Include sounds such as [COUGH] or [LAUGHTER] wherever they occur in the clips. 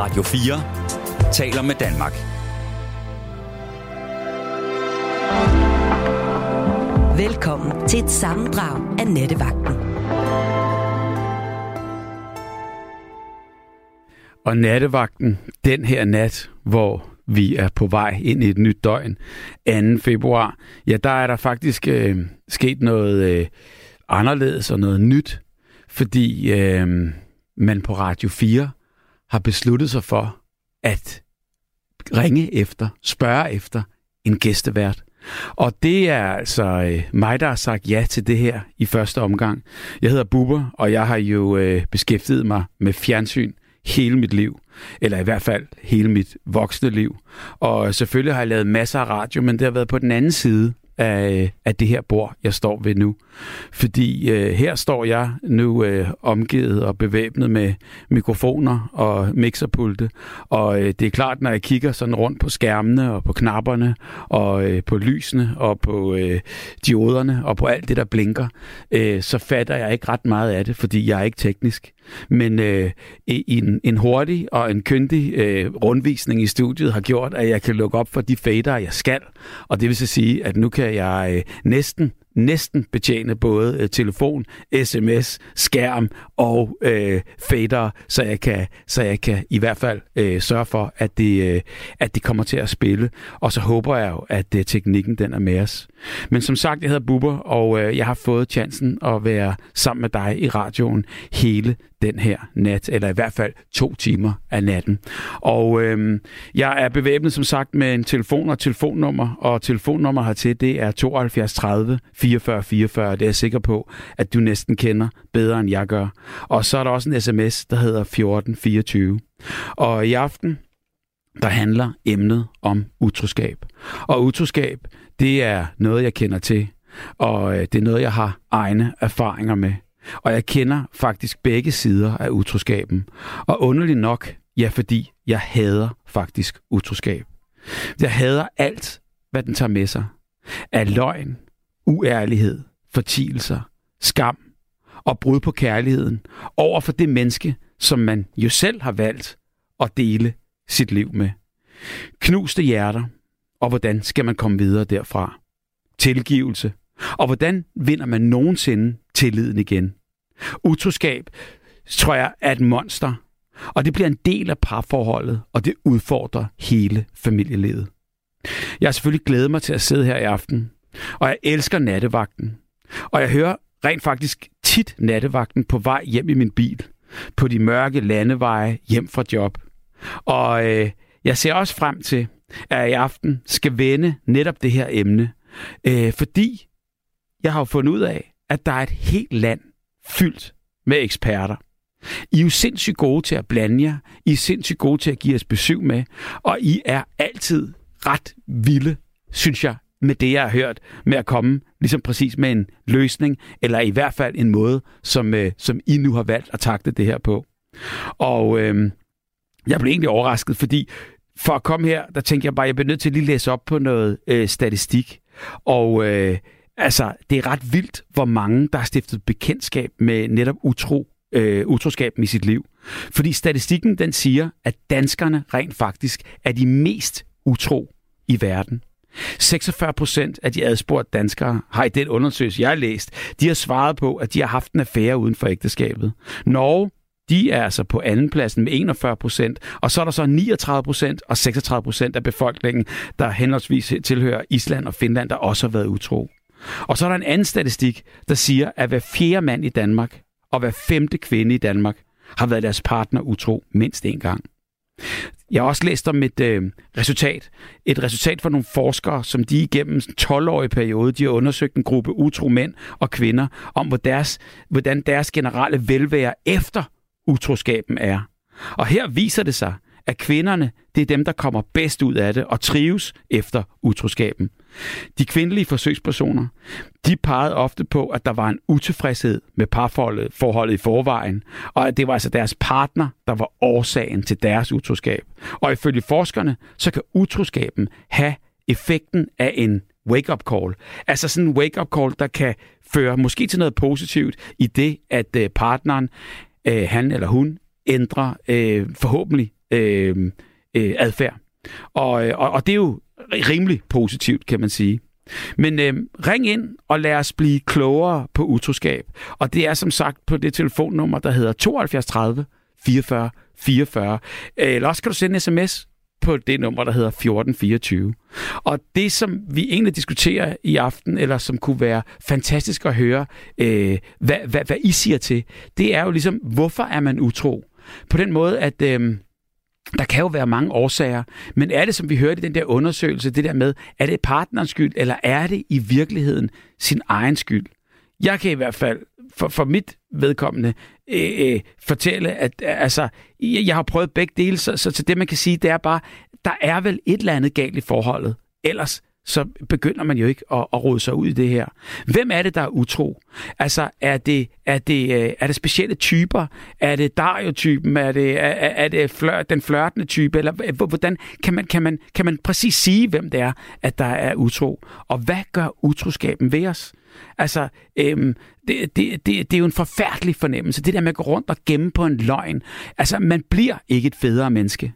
Radio 4 taler med Danmark. Velkommen til et sammendrag af Nettevagten. Og nattevagten, den her nat, hvor vi er på vej ind i et nyt døgn, 2. februar, ja, der er der faktisk øh, sket noget øh, anderledes og noget nyt, fordi øh, man på Radio 4 har besluttet sig for at ringe efter, spørge efter en gæstevært. Og det er altså øh, mig, der har sagt ja til det her i første omgang. Jeg hedder Bubber, og jeg har jo øh, beskæftiget mig med fjernsyn hele mit liv. Eller i hvert fald hele mit voksne liv. Og selvfølgelig har jeg lavet masser af radio, men det har været på den anden side af, af det her bord, jeg står ved nu. Fordi øh, her står jeg nu øh, omgivet og bevæbnet med mikrofoner og mixerpulte. Og øh, det er klart, når jeg kigger sådan rundt på skærmene og på knapperne og øh, på lysene og på øh, dioderne og på alt det, der blinker, øh, så fatter jeg ikke ret meget af det, fordi jeg er ikke teknisk. Men øh, en, en hurtig og en kyndig øh, rundvisning i studiet har gjort, at jeg kan lukke op for de fader, jeg skal. Og det vil så sige, at nu kan jeg øh, næsten næsten betjene både øh, telefon, sms, skærm og øh, fader, så jeg kan, så jeg kan i hvert fald øh, sørge for, at det, øh, at det kommer til at spille. Og så håber jeg jo, at øh, teknikken den er med os. Men som sagt, jeg hedder Bubber, og øh, jeg har fået chancen at være sammen med dig i radioen hele den her nat, eller i hvert fald to timer af natten. Og øh, jeg er bevæbnet som sagt med en telefon og telefonnummer, og telefonnummer hertil, det er 72 30 44 44. Det er jeg sikker på, at du næsten kender bedre end jeg gør. Og så er der også en sms, der hedder 1424. Og i aften, der handler emnet om utroskab. Og utroskab, det er noget, jeg kender til, og øh, det er noget, jeg har egne erfaringer med. Og jeg kender faktisk begge sider af utroskaben. Og underligt nok, ja, fordi jeg hader faktisk utroskab. Jeg hader alt, hvad den tager med sig. Af løgn, uærlighed, fortielser, skam og brud på kærligheden over for det menneske, som man jo selv har valgt at dele sit liv med. Knuste hjerter, og hvordan skal man komme videre derfra? Tilgivelse, og hvordan vinder man nogensinde tilliden igen? Utroskab, tror jeg, er et monster, og det bliver en del af parforholdet, og det udfordrer hele familielivet. Jeg har selvfølgelig glædet mig til at sidde her i aften, og jeg elsker nattevagten. Og jeg hører rent faktisk tit nattevagten på vej hjem i min bil, på de mørke landeveje hjem fra job. Og øh, jeg ser også frem til, at jeg i aften skal vende netop det her emne, øh, fordi jeg har jo fundet ud af, at der er et helt land fyldt med eksperter. I er jo sindssygt gode til at blande jer. I er sindssygt gode til at give os besøg med. Og I er altid ret vilde, synes jeg, med det, jeg har hørt, med at komme ligesom præcis med en løsning, eller i hvert fald en måde, som, øh, som I nu har valgt at takte det her på. Og øh, jeg blev egentlig overrasket, fordi for at komme her, der tænkte jeg bare, at jeg bliver nødt til at lige læse op på noget øh, statistik. Og øh, altså, det er ret vildt, hvor mange, der har stiftet bekendtskab med netop utro, øh, utroskaben i sit liv. Fordi statistikken, den siger, at danskerne rent faktisk er de mest utro i verden. 46 procent af de adspurgte danskere har i den undersøgelse, jeg har læst, de har svaret på, at de har haft en affære uden for ægteskabet. Norge, de er altså på andenpladsen med 41 procent, og så er der så 39 procent og 36 procent af befolkningen, der henholdsvis tilhører Island og Finland, der også har været utro. Og så er der en anden statistik, der siger, at hver fjerde mand i Danmark og hver femte kvinde i Danmark har været deres partner utro mindst en gang. Jeg har også læst om et øh, resultat. Et resultat fra nogle forskere, som de igennem en 12-årig periode, de har undersøgt en gruppe utro mænd og kvinder, om hvordan deres, hvordan deres generelle velvære efter utroskaben er. Og her viser det sig, at kvinderne, det er dem, der kommer bedst ud af det og trives efter utroskaben. De kvindelige forsøgspersoner, de pegede ofte på, at der var en utilfredshed med parforholdet i forvejen, og at det var altså deres partner, der var årsagen til deres utroskab. Og ifølge forskerne, så kan utroskaben have effekten af en wake-up call. Altså sådan en wake-up call, der kan føre måske til noget positivt i det, at øh, partneren, øh, han eller hun, ændrer øh, forhåbentlig øh, øh, adfærd. Og, øh, og, og det er jo rimelig positivt, kan man sige. Men øh, ring ind og lad os blive klogere på utroskab. Og det er som sagt på det telefonnummer, der hedder 72 30 44 44. Eller også kan du sende en sms på det nummer, der hedder 1424. Og det, som vi egentlig diskuterer i aften, eller som kunne være fantastisk at høre, øh, hvad, hvad, hvad I siger til, det er jo ligesom, hvorfor er man utro? På den måde, at... Øh, der kan jo være mange årsager, men er det, som vi hørte i den der undersøgelse, det der med, er det partnerens skyld, eller er det i virkeligheden sin egen skyld? Jeg kan i hvert fald for, for mit vedkommende øh, øh, fortælle, at øh, altså, jeg, jeg har prøvet begge dele, så, så, til det man kan sige, det er bare, der er vel et eller andet galt i forholdet. Ellers så begynder man jo ikke at, at rode sig ud i det her. Hvem er det, der er utro? Altså, er det, er det, øh, er det specielle typer? Er det Dario-typen? Er det, er, er det flør, den flørtende type? Eller øh, hvordan kan man, kan, man, kan man præcis sige, hvem det er, at der er utro? Og hvad gør utroskaben ved os? Altså, øhm, det, det, det, det er jo en forfærdelig fornemmelse. Det der med at gå rundt og gemme på en løgn. Altså, man bliver ikke et federe menneske.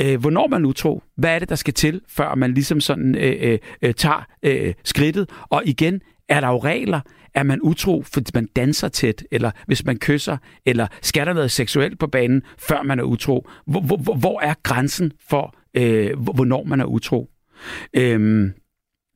Øh, hvornår man utro? Hvad er det, der skal til, før man ligesom sådan øh, øh, øh, tager øh, skridtet? Og igen, er der jo regler? Er man utro, fordi man danser tæt, eller hvis man kysser, eller skal der noget seksuelt på banen, før man er utro? Hvor, hvor, hvor er grænsen for, øh, hvornår man er utro? Øh,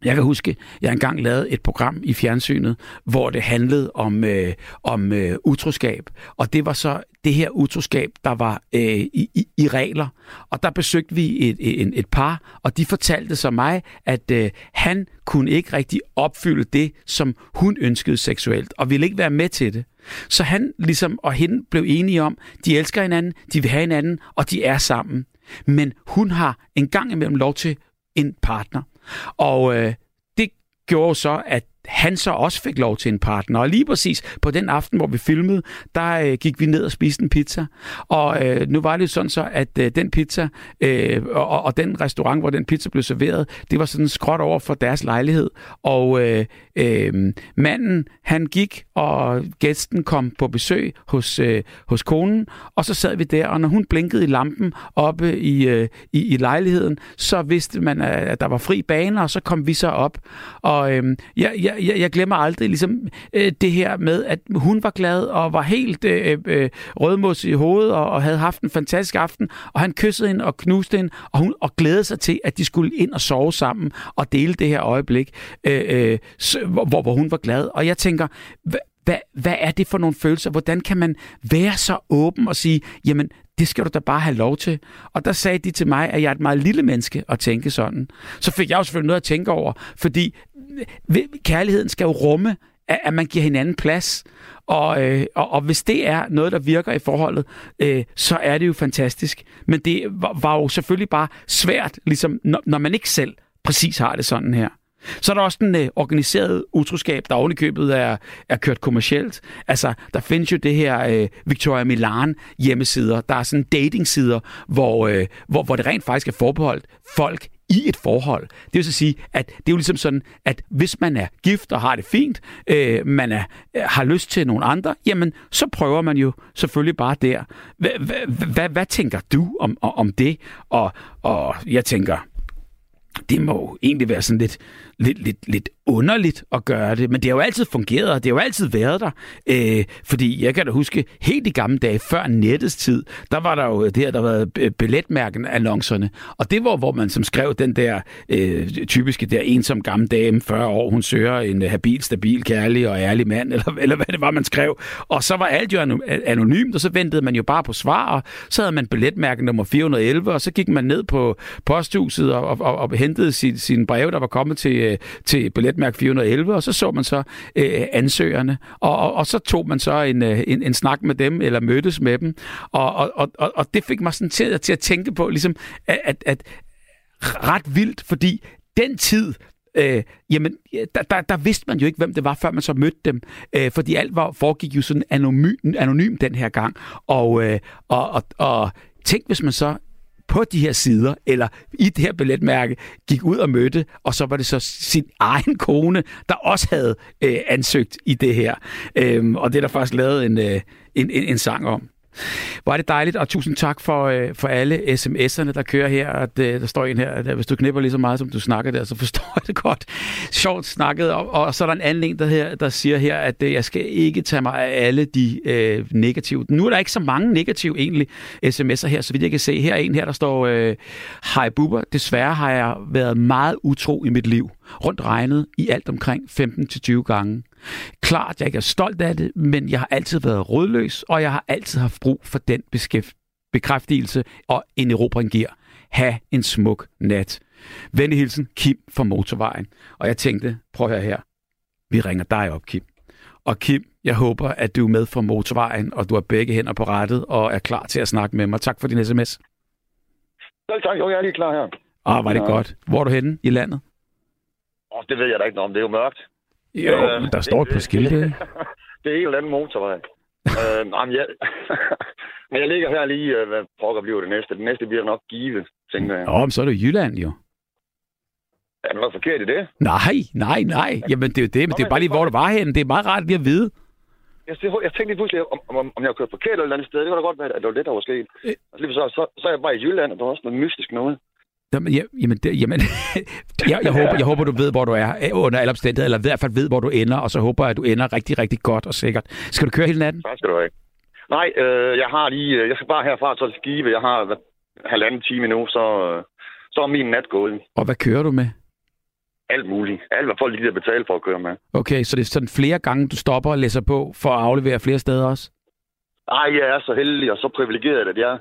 jeg kan huske, jeg engang lavede et program i fjernsynet, hvor det handlede om, øh, om øh, utroskab. Og det var så det her utroskab, der var øh, i, i, i regler. Og der besøgte vi et, et, et par, og de fortalte så mig, at øh, han kunne ikke rigtig opfylde det, som hun ønskede seksuelt, og ville ikke være med til det. Så han ligesom og hende blev enige om, de elsker hinanden, de vil have hinanden, og de er sammen. Men hun har en gang imellem lov til en partner. Og øh, det gjorde så, at han så også fik lov til en partner. Og lige præcis på den aften, hvor vi filmede, der øh, gik vi ned og spiste en pizza. Og øh, nu var det jo sådan så, at øh, den pizza øh, og, og den restaurant, hvor den pizza blev serveret, det var sådan skråt over for deres lejlighed. Og øh, øh, manden, han gik, og gæsten kom på besøg hos, øh, hos konen, og så sad vi der, og når hun blinkede i lampen oppe i, øh, i, i lejligheden, så vidste man, at der var fri bane, og så kom vi så op. Og øh, jeg, jeg jeg, jeg glemmer aldrig ligesom, øh, det her med, at hun var glad og var helt øh, øh, rødmos i hovedet og, og havde haft en fantastisk aften, og han kyssede hende og knuste hende, og hun og glædede sig til, at de skulle ind og sove sammen og dele det her øjeblik, øh, øh, hvor, hvor hun var glad. Og jeg tænker, hvad, hvad er det for nogle følelser? Hvordan kan man være så åben og sige, jamen, det skal du da bare have lov til. Og der sagde de til mig, at jeg er et meget lille menneske at tænke sådan. Så fik jeg jo selvfølgelig noget at tænke over, fordi kærligheden skal jo rumme, at man giver hinanden plads. Og, øh, og, og hvis det er noget, der virker i forholdet, øh, så er det jo fantastisk. Men det var, var jo selvfølgelig bare svært, ligesom, når, når man ikke selv præcis har det sådan her. Så er der også den øh, organiserede utroskab, der ovenikøbet er, er kørt kommercielt. Altså, der findes jo det her øh, Victoria Milan hjemmesider. Der er sådan datingsider, hvor, øh, hvor, hvor det rent faktisk er forbeholdt folk i et forhold. Det vil så sige, at det er jo ligesom sådan, at hvis man er gift og har det fint, øh, man er, øh, har lyst til nogle andre, jamen så prøver man jo selvfølgelig bare der. Hvad tænker du om, om det? Og, og jeg tænker, det må egentlig være sådan lidt, lidt, lidt, lidt underligt at gøre det, men det har jo altid fungeret, og det har jo altid været der. Øh, fordi jeg kan da huske, helt i gamle dage, før nettets tid, der var der jo det her, der var øh, billetmærken annoncerne, og det var, hvor man som skrev den der øh, typiske der ensom gammel dame, 40 år, hun søger en habil, stabil, kærlig og ærlig mand, [LAUGHS] eller, eller hvad det var, man skrev. Og så var alt jo anonymt, og så ventede man jo bare på svar, og så havde man billetmærken nummer 411, og så gik man ned på posthuset og, og, og, og hentede sin, sin brev, der var kommet til, øh, til billetmærke 411, og så så man så øh, ansøgerne, og, og, og så tog man så en, øh, en, en snak med dem, eller mødtes med dem, og, og, og, og det fik mig sådan til, til at tænke på, ligesom, at, at, at ret vildt, fordi den tid, Øh, jamen, der, der, der vidste man jo ikke, hvem det var, før man så mødte dem. Øh, fordi alt var, foregik jo sådan anonym, anonym den her gang. Og, øh, og, og, og tænk, hvis man så på de her sider, eller i det her billetmærke, gik ud og mødte, og så var det så sin egen kone, der også havde øh, ansøgt i det her. Øhm, og det er der faktisk lavet en, øh, en, en, en sang om. Hvor er det dejligt, og tusind tak for, øh, for alle sms'erne, der kører her. At, øh, der står en her, at øh, hvis du knipper lige så meget, som du snakker der, så forstår [LAUGHS] jeg det godt. Sjovt snakket. Og, og så er der en anden en, der, her, der siger her, at øh, jeg skal ikke tage mig af alle de øh, negative. Nu er der ikke så mange negative egentlig sms'er her, så vidt jeg kan se. Her er en her, der står, øh, Hej buber, desværre har jeg været meget utro i mit liv. Rundt regnet i alt omkring 15-20 gange. Klart, jeg ikke er stolt af det, men jeg har altid været rådløs, og jeg har altid haft brug for den bekræftelse, og en erobring giver. Ha' en smuk nat. Venlig hilsen, Kim fra Motorvejen. Og jeg tænkte, prøv at høre her. Vi ringer dig op, Kim. Og Kim, jeg håber, at du er med fra Motorvejen, og du har begge hænder på rettet, og er klar til at snakke med mig. Tak for din sms. Selv tak, jo, jeg er lige klar her. Ah, var det ja. godt. Hvor er du henne i landet? Oh, det ved jeg da ikke noget om. Det er jo mørkt. Jo, øh, der står et par skilte. [LAUGHS] det er en eller anden motorvej. øh, jamen, jeg, [LAUGHS] men jeg ligger her lige, øh, hvad pokker bliver det næste. Det næste bliver nok Give, tænker jeg. Nå, men så er det Jylland jo. Er der noget forkert i det? Nej, nej, nej. Jamen, det er jo det, men det er bare lige, hvor det var henne. Det er meget rart lige at vide. Jeg, jeg tænkte lige pludselig, om, om, om jeg har kørt forkert eller et andet sted. Det var da godt være, at det var det, der var sket. Øh. Og så, så, så, så er jeg bare i Jylland, og der var også noget mystisk noget. Jamen, jamen, det, jamen [LAUGHS] jeg, jeg, håber, jeg håber, du ved, hvor du er øh, under alle omstændigheder, eller i hvert fald ved, hvor du ender, og så håber jeg, at du ender rigtig, rigtig godt og sikkert. Skal du køre hele natten? Tak skal du have. Nej, øh, jeg har lige, øh, jeg skal bare herfra til Skive. Jeg har halvanden time nu, så, så er min nat gået. Og hvad kører du med? Alt muligt. Alt, hvad folk lige at betale for at køre med. Okay, så det er sådan flere gange, du stopper og læser på for at aflevere flere steder også? Nej, jeg er så heldig og så privilegeret, at jeg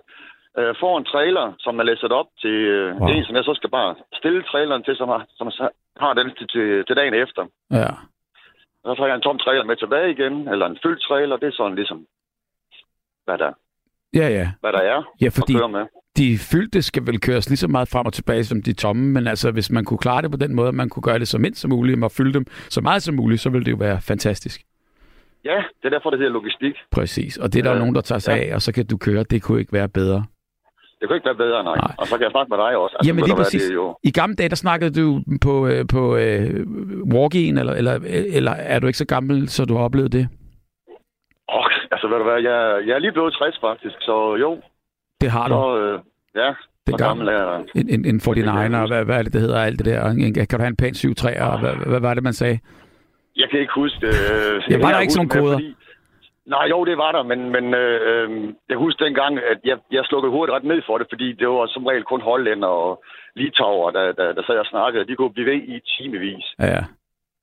øh, får en trailer, som er læsset op til øh, wow. en, som jeg så skal bare stille traileren til, som har, som har den til, til, til dagen efter. Ja. Og så tager jeg en tom trailer med tilbage igen, eller en fyldt trailer. Det er sådan ligesom, hvad der, ja, ja. Hvad der er ja, fordi at med. De fyldte skal vel køres lige så meget frem og tilbage som de tomme, men altså hvis man kunne klare det på den måde, at man kunne gøre det så mindst som muligt, og fylde dem så meget som muligt, så ville det jo være fantastisk. Ja, det er derfor, det hedder logistik. Præcis, og det er der ja. nogen, der tager sig ja. af, og så kan du køre. Det kunne ikke være bedre. Det kunne ikke være bedre, nej. nej. Og så kan jeg snakke med dig også. Altså, Jamen lige præcis. Det, jo... I gamle dage, der snakkede du på, øh, på uh, walk-in, eller, eller, eller er du ikke så gammel, så du har oplevet det? Åh, oh, altså ved du hvad, jeg, jeg er lige blevet 60 faktisk, så jo. Det har du? Så, øh, ja, det gammel er jeg. En, en, en 49er, hvad, hvad er det, det hedder, alt det der? Kan du have en pæn 7 3 og hvad, hvad var det, man sagde? Jeg kan ikke huske det. Øh, ja, var der ikke sådan nogle koder? Fordi, Nej, jo, det var der, men, men øh, øh, jeg husker dengang, at jeg, jeg slukkede hurtigt ret ned for det, fordi det var som regel kun hollænder og litauer, der, der, der sad og snakkede. De kunne blive ved i timevis. Ja.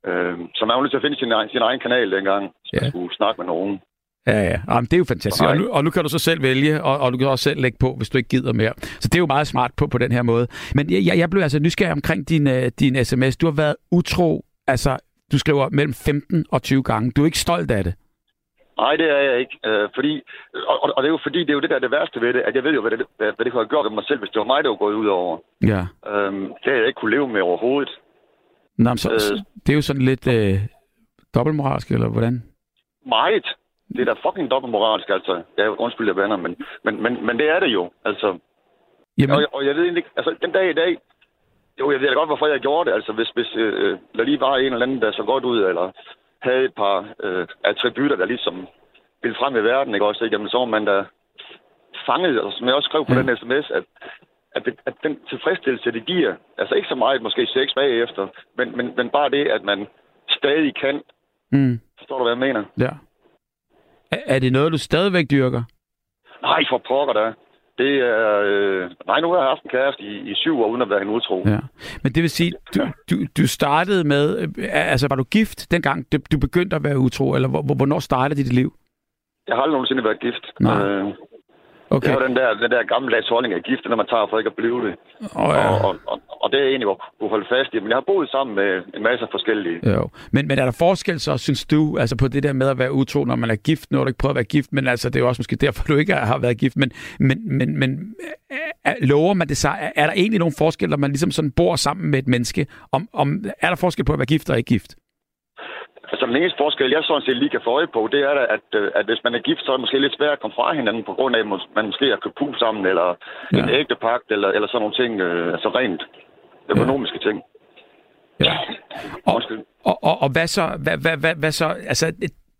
Øh, så man var nødt til at finde sin, sin egen kanal dengang, så ja. man skulle snakke med nogen. Ja, ja. Jamen, det er jo fantastisk. Og nu, og nu kan du så selv vælge, og, og du kan også selv lægge på, hvis du ikke gider mere. Så det er jo meget smart på, på den her måde. Men jeg, jeg blev altså nysgerrig omkring din, uh, din sms. Du har været utro, altså du skriver mellem 15 og 20 gange. Du er ikke stolt af det? Nej, det er jeg ikke. Øh, fordi, og, og, det er jo fordi, det er jo det der er det værste ved det, at jeg ved jo, hvad det, hvad, hvad det kunne have gjort ved mig selv, hvis det var mig, der var gået ud over. Ja. Øhm, det havde jeg ikke kunne leve med overhovedet. Nå, så, øh, det er jo sådan lidt øh, dobbeltmoralsk, eller hvordan? Meget. Det er da fucking dobbeltmoralsk, altså. Ja, undskyld, jeg venner, men, men, men, men det er det jo, altså. Jamen... Og, og jeg ved ikke, altså den dag i dag, jo, jeg ved da godt, hvorfor jeg gjorde det. Altså, hvis, hvis øh, der lige var en eller anden, der så godt ud, eller havde et par øh, attributter, der ligesom ville frem i verden, ikke også? Jamen, så var man da fanget, og som jeg også skrev på mm. den sms, at, at, det, at den tilfredsstillelse, det giver, altså ikke så meget måske sex bagefter, men, men, men bare det, at man stadig kan. Mm. Forstår du, hvad jeg mener? Ja. Er, er det noget, du stadigvæk dyrker? Nej, for pokker da. Det er... Øh, nej, nu har jeg haft en kæreste i, i syv år, uden at være en utro. Ja. Men det vil sige, du, du, du startede med... Øh, altså, var du gift dengang, du, du begyndte at være utro? Eller hvornår startede dit liv? Jeg har aldrig nogensinde været gift. Nej. Øh, Okay. Det var den der, den der gammeldags holdning af gift, når man tager for ikke at blive det. Oh, ja. og, og, og, og, det er egentlig, hvor kunne holde fast i. Men jeg har boet sammen med en masse forskellige. Jo. Men, men er der forskel så, synes du, altså på det der med at være utro, når man er gift? Nu har du ikke prøvet at være gift, men altså, det er jo også måske derfor, du ikke har været gift. Men, men, men, men er, lover man det så? Er, er der egentlig nogle forskelle, når man ligesom sådan bor sammen med et menneske? Om, om, er der forskel på at være gift og ikke gift? Altså, den eneste forskel, jeg sådan set lige kan få øje på, det er, at, øh, at hvis man er gift, så er det måske lidt svært at komme fra hinanden, på grund af, at man måske har købt hus sammen, eller ja. en ægtepagt, eller, eller sådan nogle ting, øh, altså rent økonomiske ja. ting. Ja. Og, og, og, og hvad så, hvad, hvad, hvad, hvad så, altså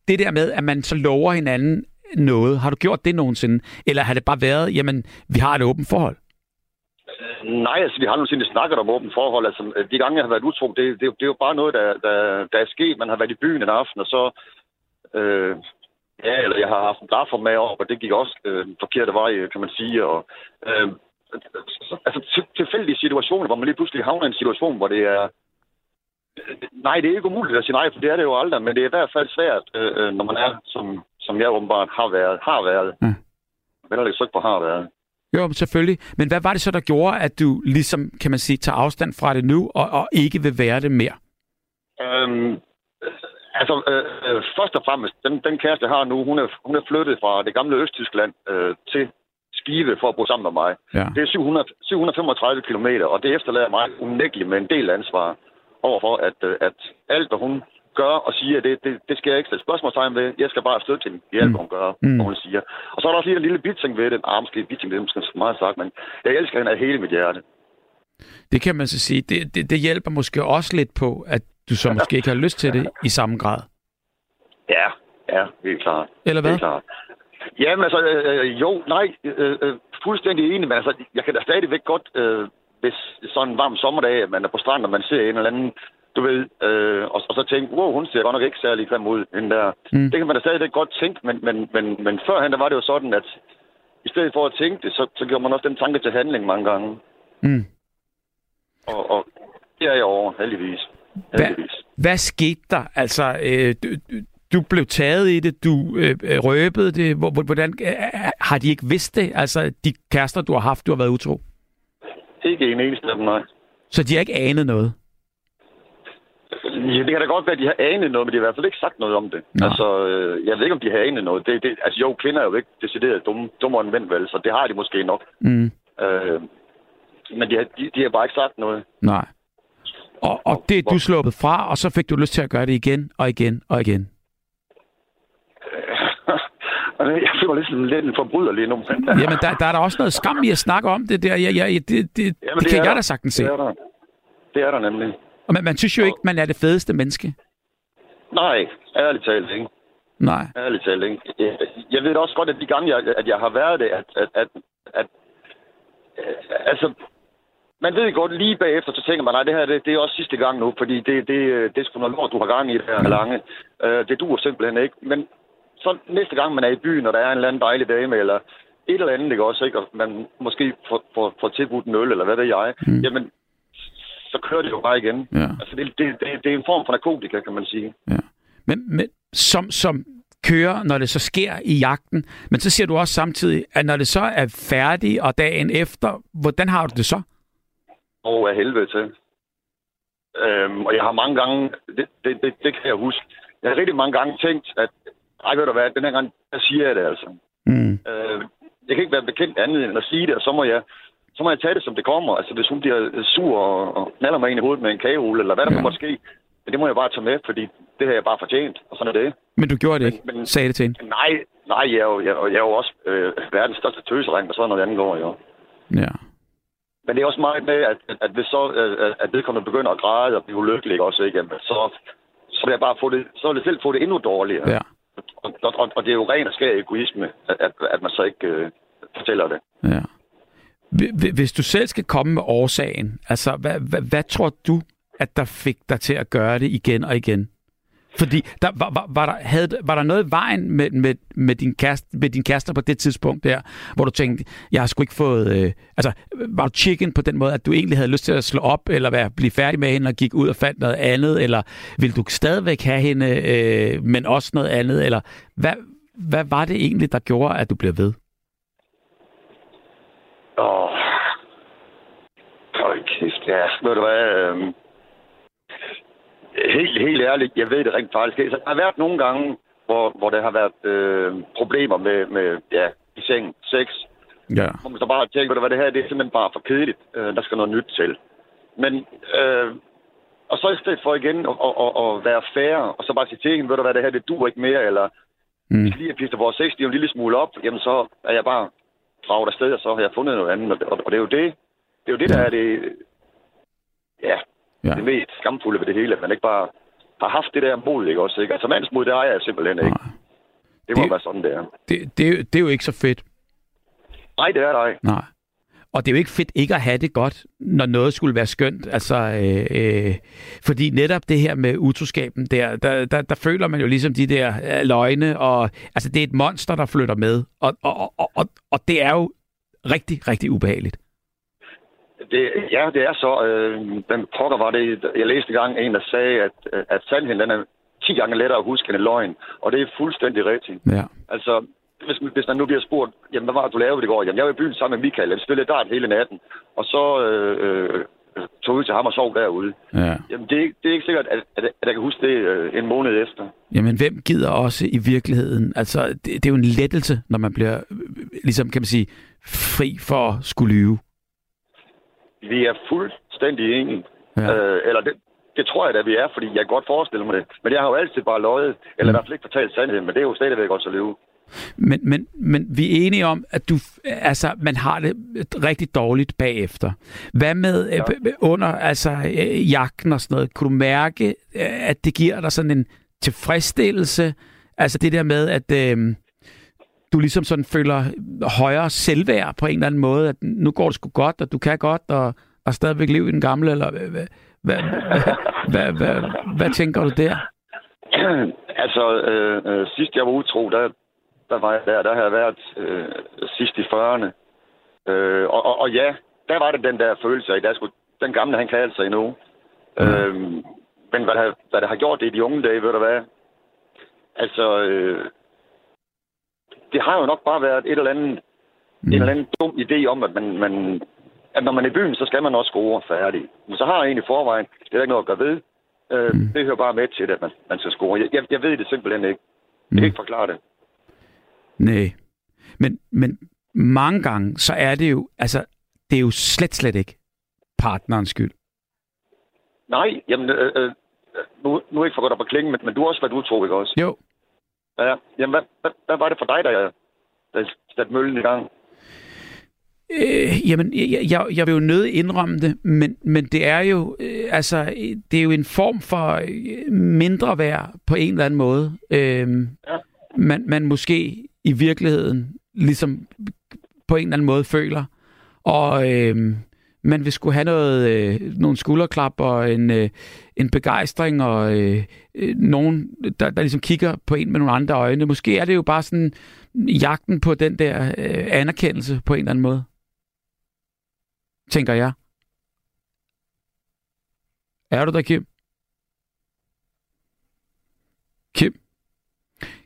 det der med, at man så lover hinanden, noget? Har du gjort det nogensinde? Eller har det bare været, jamen, vi har et åbent forhold? Nej, altså vi har nogensinde snakket om åbent forhold. Altså de gange, jeg har været utro, det, det, det er jo bare noget, der, der, der er sket. Man har været i byen en aften, og så... Øh, ja, eller jeg har haft en blaffer med op, og det gik også øh, forkerte vej, kan man sige. Og, øh, altså til, tilfældige situationer, hvor man lige pludselig havner i en situation, hvor det er... Nej, det er ikke umuligt at sige nej, for det er det jo aldrig, men det er i hvert fald svært, øh, øh når man er, som, som jeg åbenbart har været. Har været. Mm. Men er det tryk på har været. Jo, selvfølgelig. Men hvad var det så, der gjorde, at du ligesom, kan man sige, tager afstand fra det nu, og, og ikke vil være det mere? Øhm, altså, øh, øh først og fremmest, den, den kæreste, jeg har nu, hun er, hun er flyttet fra det gamle Østtyskland øh, til Skive for at bo sammen med mig. Ja. Det er 700, 735 kilometer, og det efterlader mig unægteligt med en del ansvar overfor, at, øh, at alt, hvad hun gør og siger, det, det, det skal jeg ikke stille spørgsmålstegn ved. Jeg skal bare støtte hende i alt, hvad hun gør, mm. hun siger. Og så er der også lige en lille bitting ved det. Ah, måske bitting, det er måske meget sagt, men jeg elsker hende af hele mit hjerte. Det kan man så sige. Det, det, det hjælper måske også lidt på, at du så måske ikke har lyst til det i samme grad. Ja, ja, helt klart. Eller hvad? Helt klart. Jamen altså, øh, øh, jo, nej, øh, øh, fuldstændig enig, men altså, jeg kan da stadigvæk godt, øh, hvis sådan en varm sommerdag, at man er på stranden, og man ser en eller anden du ved, øh, og, og så tænke, wow, hun ser godt nok ikke særlig grim ud, den der. Mm. Det kan man da stadigvæk godt tænke, men, men, men, men førhen, der var det jo sådan, at i stedet for at tænke det, så, så gjorde man også den tanke til handling mange gange. Mm. Og, og det er jeg over, heldigvis. heldigvis. Hvad, hvad skete der? Altså, øh, du, du blev taget i det, du øh, røbede det. Hvordan, øh, har de ikke vidst det? Altså, de kærester, du har haft, du har været utro? Ikke en eneste af dem, nej. Så de har ikke anet noget? Ja, det kan da godt være, at de har anet noget, men de har i hvert fald ikke sagt noget om det. Nej. Altså, øh, jeg ved ikke, om de har anet noget. Det, det, altså jo, kvinder er jo ikke decideret dumme, dummere end mænd, vel, så det har de måske nok. Mm. Øh, men de har, de, de har bare ikke sagt noget. Nej. Og, og det er du sluppet fra, og så fik du lyst til at gøre det igen og igen og igen. [LAUGHS] Jeg føler mig ligesom lidt en forbryder lige nu. [LAUGHS] Jamen, der, der er der også noget skam i at snakke om det der. Jeg, jeg, det, det, det, Jamen, det kan jeg da sagtens se. Det er der. Det er der nemlig. Og man, man synes jo ikke, man er det fedeste menneske. Nej, ærligt talt ikke. Nej. Ærligt talt ikke. Jeg, ved også godt, at de gange, jeg, at jeg har været det, at, at, at, at altså, man ved godt lige bagefter, så tænker man, nej, det her det, det er også sidste gang nu, fordi det, det, det er sgu noget lort, du har gang i det her lange. Uh, det duer simpelthen ikke. Men så næste gang, man er i byen, og der er en eller anden dejlig dame, eller et eller andet, ikke også, ikke? og man måske får, får, får tilbudt en øl, eller hvad ved jeg, mm. jamen, så kører det jo bare igen. Ja. Altså, det, det, det, det er en form for narkotika, kan man sige. Ja. Men, men som, som kører, når det så sker i jagten, men så siger du også samtidig, at når det så er færdigt, og dagen efter, hvordan har du det så? Åh, oh, af helvede til. Øhm, og jeg har mange gange, det, det, det, det kan jeg huske, jeg har rigtig mange gange tænkt, at ej, ved du hvad, den her gang, der siger jeg det altså. Mm. Øh, jeg kan ikke være bekendt andet end at sige det, og så må jeg så må jeg tage det, som det kommer. Altså, hvis hun bliver sur og, og knaller mig ind i hovedet med en kagerulle, eller hvad der ja. måtte ske, men det må jeg bare tage med, fordi det har jeg bare fortjent, og sådan er det. Men du gjorde det ikke? Men, Sagde det til hende? Nej, nej, jeg er jo, jeg, jeg er jo også øh, verdens største tøsering, og sådan noget andet går, jo. Ja. Men det er også meget med, at, at, at hvis så, øh, at vedkommende begynder at græde og blive ulykkelig også, ikke? så, så vil jeg bare få det, så vil jeg selv få det endnu dårligere. Ja. Og, og, og det er jo ren og skær egoisme, at, at, at man så ikke øh, fortæller det. Ja. Hvis du selv skal komme med årsagen, altså hvad, hvad, hvad tror du, at der fik dig til at gøre det igen og igen? Fordi der, var, var, var, der, havde, var der noget i vejen med, med, med, din kæreste, med din kæreste på det tidspunkt der, hvor du tænkte, jeg har sgu ikke fået... Øh, altså, var du chicken på den måde, at du egentlig havde lyst til at slå op, eller være, blive færdig med hende og gik ud og fandt noget andet, eller vil du stadigvæk have hende, øh, men også noget andet, eller hvad, hvad var det egentlig, der gjorde, at du blev ved? Åh. Hold kæft, ja. Ved du hvad? Øh... Helt, helt ærligt, jeg ved det rent faktisk. Der har været nogle gange, hvor, hvor der har været øh, problemer med, med ja, i seng, sex. Ja. Hvor man så bare tænker, at det her det er simpelthen bare for kedeligt. Øh, der skal noget nyt til. Men, øh, og så i stedet for igen at, at, at, at være færre, og så bare sige til hende, ved du hvad, det her det duer ikke mere, eller mm. vi skal lige have pistet vores sex en lille smule op, jamen så er jeg bare draget afsted, og så har jeg fundet noget andet. Og, og det er jo det, det er jo det, der er det, ja, ja. det mest skamfulde ved det hele, at man ikke bare har haft det der mod, ikke også? Ikke? Altså mandsmod, det har jeg simpelthen ikke. Nej. Det må det, være sådan, det er. Det, det, det er jo ikke så fedt. Nej, det er ikke. Nej. Og det er jo ikke fedt ikke at have det godt, når noget skulle være skønt. Altså, øh, øh, fordi netop det her med utroskaben, der, der, der, der føler man jo ligesom de der øh, løgne, og altså det er et monster, der flytter med. Og, og, og, og, og det er jo rigtig, rigtig ubehageligt. Det, ja, det er så. Øh, den pokker var det, jeg læste gang en, der sagde, at, at sandheden den er 10 gange lettere at huske end en løgn. Og det er fuldstændig rigtigt. Ja. Altså, hvis, hvis man nu bliver spurgt, jamen hvad var det, du lavede det går? Jamen jeg var i byen sammen med Michael, jeg spillede dart hele natten, og så øh, øh, tog ud til ham og sov derude. Ja. Jamen det er, det er ikke sikkert, at, at, at jeg kan huske det øh, en måned efter. Jamen hvem gider også i virkeligheden? Altså det, det er jo en lettelse, når man bliver, øh, ligesom kan man sige, fri for at skulle lyve. Vi er fuldstændig enige. Ja. Øh, eller det, det tror jeg da, vi er, fordi jeg kan godt forestille mig det. Men jeg har jo altid bare løjet, eller mm. i hvert fald ikke fortalt sandheden, men det er jo stadigvæk også at lyve. Men, men, men vi er enige om, at du, altså, man har det rigtig dårligt bagefter. Hvad med ja. øh, under altså, øh, jagten og sådan noget? Kunne du mærke, øh, at det giver dig sådan en tilfredsstillelse? Altså det der med, at øh, du ligesom sådan føler højere selvværd på en eller anden måde, at nu går det sgu godt, og du kan godt, og, og stadigvæk liv i den gamle, eller hvad, hvad, hvad, [LAUGHS] hvad, hvad, hvad tænker du der? [CLEARS THROAT] altså, øh, øh, sidst jeg var utro, der, der var jeg der. Der havde jeg været øh, sidst i 40'erne. Øh, og, og, og ja, der var det den der følelse af, der skulle, den gamle, han kan altså endnu. Mm. Øh, men hvad, der, hvad der har gjort det i de unge dage, ved du hvad? Altså, øh, det har jo nok bare været et eller andet, mm. en eller anden dum idé om, at man, man at når man er i byen, så skal man også score færdig. Men så har jeg en i forvejen. Det er ikke noget at gøre ved. Øh, mm. Det hører bare med til, at man, man skal score. Jeg, jeg, jeg ved det simpelthen ikke. Jeg kan mm. ikke forklare det. Nej. Men, men mange gange, så er det jo, altså, det er jo slet, slet ikke partnerens skyld. Nej, jamen, øh, øh, nu, nu er ikke for godt op at klinge, men, men du har også været utro, ikke også? Jo. Ja, jamen, hvad, hvad, hvad var det for dig, der, der satte møllen i gang? Øh, jamen, jeg, jeg, jeg vil jo nødt indrømme det, men, men det er jo øh, altså, det er jo en form for øh, mindre værd på en eller anden måde. Øh, ja. man, man måske i virkeligheden ligesom på en eller anden måde føler. Og øh, man vil skulle have noget, øh, nogle skulderklap og en, øh, en begejstring og øh, øh, nogen, der, der ligesom kigger på en med nogle andre øjne. Måske er det jo bare sådan jagten på den der øh, anerkendelse på en eller anden måde. Tænker jeg. Er du der, Kim? Kim?